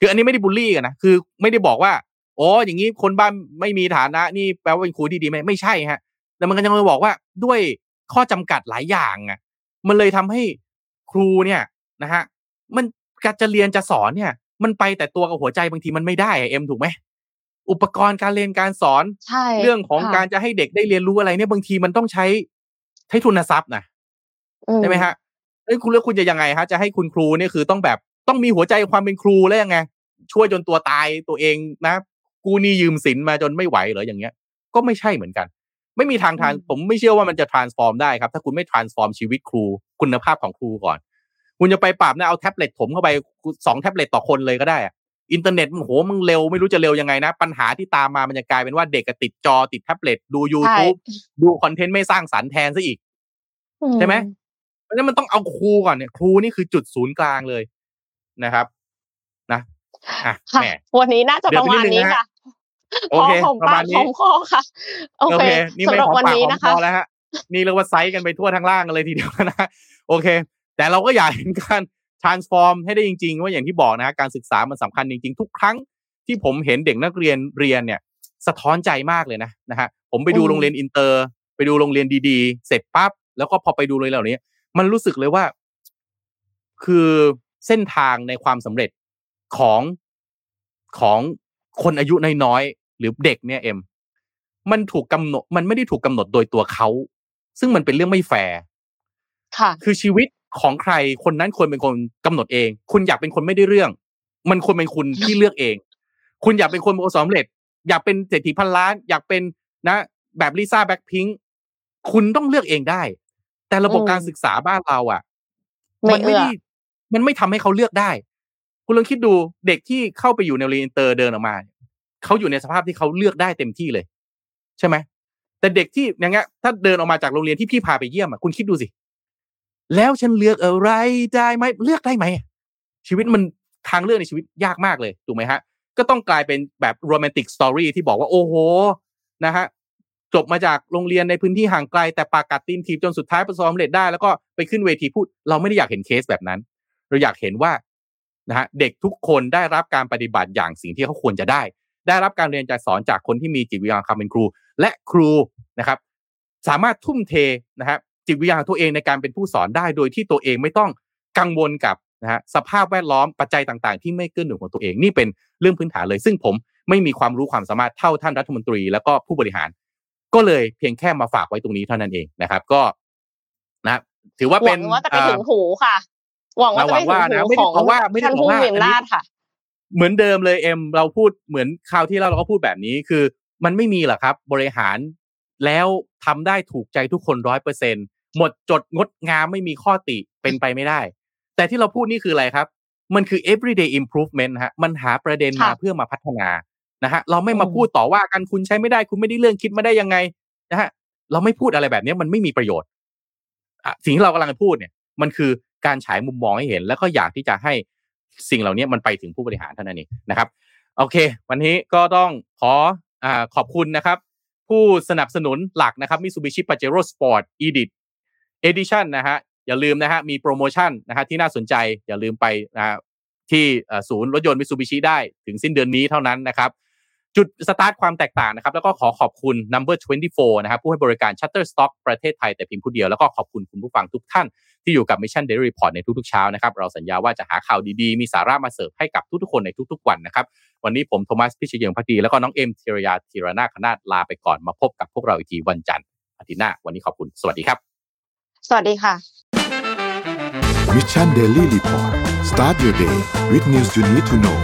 คืออันนี้ไม่ได้บูลลี่กันนะคือไม่ได้บอกว่าอ๋ออย่างนี้คนบ้านไม่มีฐานะ นี่แปลว่าเป็นครูที่ดีไหมไม่ใช่ฮะแต่มันก็ยังมาบอกว่าด้วยข้อจำกัดหลายอย่างอะ มันเลยทำให้ ครูเนี่ยนะฮะมันการจะเรียนจะสอนเนี่ย มันไปแต่ตัวกับหัวใจบางทีมันไม่ได้เอ็มถูกไหมอุปกรณ์การเรียนการสอนใช่เรื่องของการจะให้เด็กได้เรียนรู้อะไรเนี่ยบางทีมันต้องใช้ใช้ทุนทรัพย์นะใช่ไหมฮะเอ้ยคุณเลือกคุณจะยังไงฮะจะให้คุณครูเนี่ยคือต้องแบบต้องมีหัวใจความเป็นครูแล้วยังไงช่วยจนตัวตายตัวเองนะ กูนี่ยืมสินมาจนไม่ไหวเหรออย่างเงี้ย ก็ไม่ใช่เหมือนกัน ไม่มีทางทานผมไม่เชื่อว่ามันจะ transform ได้ครับ ถ้าคุณไม่ transform ชีวิตครู คุณภาพของครูก่อน คุณจะไปปราบนะเอาแท็บเล็ตถมเข้าไปสองแท็บเล็ตต่อคนเลยก็ได้อะอินเทอร์เน็ตมันโหมึงเร็วไม่รู้จะเร็วยังไงนะ ปัญหาที่ตามมามันจะกลายเป็นว่าเด็กติดจอติดแท็บเล็ตดู YouTube ดูคอนเทนต์ไม่สร้างสรรค์แทนซะอีก ใช่ไหมเพราะฉะนั้นมันต้องเอาครูก่อนเนี่ย ครูนี่คือจุดศูนย์กลางเลยนะครับ นะอะค่ะแหมวันนี้น่าจะประมาณนี้ค่ะโอเคพอของประปามาณกนี้ของคอค่ะ โอเคนี่สำไม่หรับของวันปากนี้ของนะคคะอแล้วฮะ นี่เรียกว่าไซส์กันไปทั่วทั้งล่างกันเลยทีเดียวนะโอเค แต่เราก็อยากเห็นการ transform ให้ได้จริง ๆ ว่าอย่างที่บอกนะการศึกษามันสำคัญจริง ๆ ทุกครั้งที่ผมเห็นเด็กนักเรียนเรียนเนี่ย สะท้อนใจมากเลยนะนะฮะผมไปดูโรงเรียนอินเตอร์ ไปดูโรงเรียนดีๆ เสร็จปั๊บแล้วก็พอไปดูโรงเรียนเหล่านี้ มันรู้สึกเลยว่า คือเส้นทางในความสำเร็จของของคนอายุน้อยๆหรือเด็กเนี่ยเอ็มมันถูกกำหนดมันไม่ได้ถูกกำหนดโดยตัวเขา ซึ่งมันเป็นเรื่องไม่แฟร์ค่ะ คือชีวิตของใครคนนั้นควรเป็นคนกำหนดเอง คุณอยากเป็นคนไม่ได้เรื่อง มันควรเป็นคุณที่เลือกเอง คุณอยากเป็นคนประสบความสำเร็จ อยากเป็นเศรษฐีพันล้าน อยากเป็นนะ แบบลิซ่าแบ็คพิงค์คุณต้องเลือกเองได้ แต่ระบบอืมการศึกษาบ้านเราอะไม่มันไม่เอื้อได้มันไม่ทำให้เขาเลือกได้ คุณลองคิดดูเด็กที่เข้าไปอยู่ในโรงเรียนอินเตอร์เดินออกมา เขาอยู่ในสภาพที่เขาเลือกได้เต็มที่เลย ใช่ไหม แต่เด็กที่อย่างเงี้ยถ้าเดินออกมาจากโรงเรียนที่พี่พาไปเยี่ยมอะคุณคิดดูสิ แล้วฉันเลือกอะไรได้ไหมเลือกได้ไหมชีวิตมันทางเลือกในชีวิตยากมากเลยถูกไหมฮะ ก็ต้องกลายเป็นแบบ romantic story ที่บอกว่าโอ้โหนะฮะจบมาจากโรงเรียนในพื้นที่ห่างไกล แต่ปากกัดตีนถีบจนสุดท้ายประสบความสำเร็จได้ แล้วก็ไปขึ้นเวทีพูด เราไม่ได้อยากเห็นเคสแบบนั้น เราอยากเห็นว่านะฮะเด็กทุกคนได้รับการปฏิบัติอย่างสิ่งที่เขาควรจะได้ ได้รับการเรียนการสอนจากคนที่มีจิตวิญญาณความเป็นครูและครูนะครับ สามารถทุ่มเทนะครับจิตวิญญาณของตัวเองในการเป็นผู้สอนได้โดยที่ตัวเองไม่ต้องกังวลกับนะฮะสภาพแวดล้อมปัจจัยต่างๆ ที่ไม่เกื้อหนุนของตัวเองนี่เป็นเรื่องพื้นฐานเลย ซึ่งผมไม่มีความรู้ความสามารถเท่าท่านรัฐมนตรี แล้วก็ผู้บริหาร ก็เลยเพียงแค่มาฝากไว้ตรงนี้เท่านั้นเองนะครับ ก็นะถือว่าหเป็วันงว่าจะไปถึงหูค่ะหวังว่าจะไปถึงหวังว่านะหูไม่ได้ของบอกว่าไม่ได้ท่านบอกผู้ว่ามีอำนาจค่ะ เหมือนเดิมเลยเอ็มเราพูดเหมือนคราวที่แล้วเราก็พูดแบบนี้คือ มันไม่มีหรอกครับ บริหารแล้วทำได้ถูกใจทุกคนร้อยเปอร์เซ็นหมดจดงดงามไม่มีข้อติเป็นไปไม่ได้ แต่ที่เราพูดนี่คืออะไรครับ มันคือ everyday improvement ฮะมันหาประเด็นมาค่ะเพื่อมาพัฒนานะฮะเราไม่มาอืมพูดต่อว่ากันคุณใช้ไม่ได้คุณไม่ได้เรื่องคิดมาได้ยังไงนะฮะเราไม่พูดอะไรแบบนี้มันไม่มีประโยชน์อะสิ่งที่เรากำลังจะพูดเนี่ย มันคือการฉายมุมมองให้เห็น แล้วก็อยากที่จะให้สิ่งเหล่านี้มันไปถึงผู้บริหารเท่านั้นเองนะครับ โอเค วันนี้ก็ต้องขอขอบคุณนะครับ ผู้สนับสนุนหลักนะครับ Mitsubishi Pajero Sport Elite Edition นะฮะอย่าลืมนะฮะมีโปรโมชั่นนะฮะที่น่าสนใจอย่าลืมไปนะฮะที่ศูนย์รถยนต์มิตซูบิชิได้ถึงสิ้นเดือนนี้เท่านั้นนะครับ จุดสตาร์ทความแตกต่างนะครับแล้วก็ขอขอบคุณ Number 24 นะครับผู้ให้บริการ Shutterstock ประเทศไทยแต่เพียงผู้เดียวแล้วก็ขอบคุณคุณผู้ฟังทุกท่านที่อยู่กับ Mission Daily Report ในทุกๆเช้านะครับเราสัญญาว่าจะหาข่าวดีๆ มีสาระมาเสิร์ฟให้กับทุกๆคนในทุกๆวันนะครับวันนี้ผมโทมัสพิชเยงพักดีแล้วก็น้องเอ็มธีรยาธีรนาคณาตลาไปก่อนมาพบกับพวกเราอีกทีวันจันทร์อาทิตย์หน้าวันนี้ขอบคุณสวัสดีครับ สวัสดีค่ะ Mission Daily Report start your day with news you need to know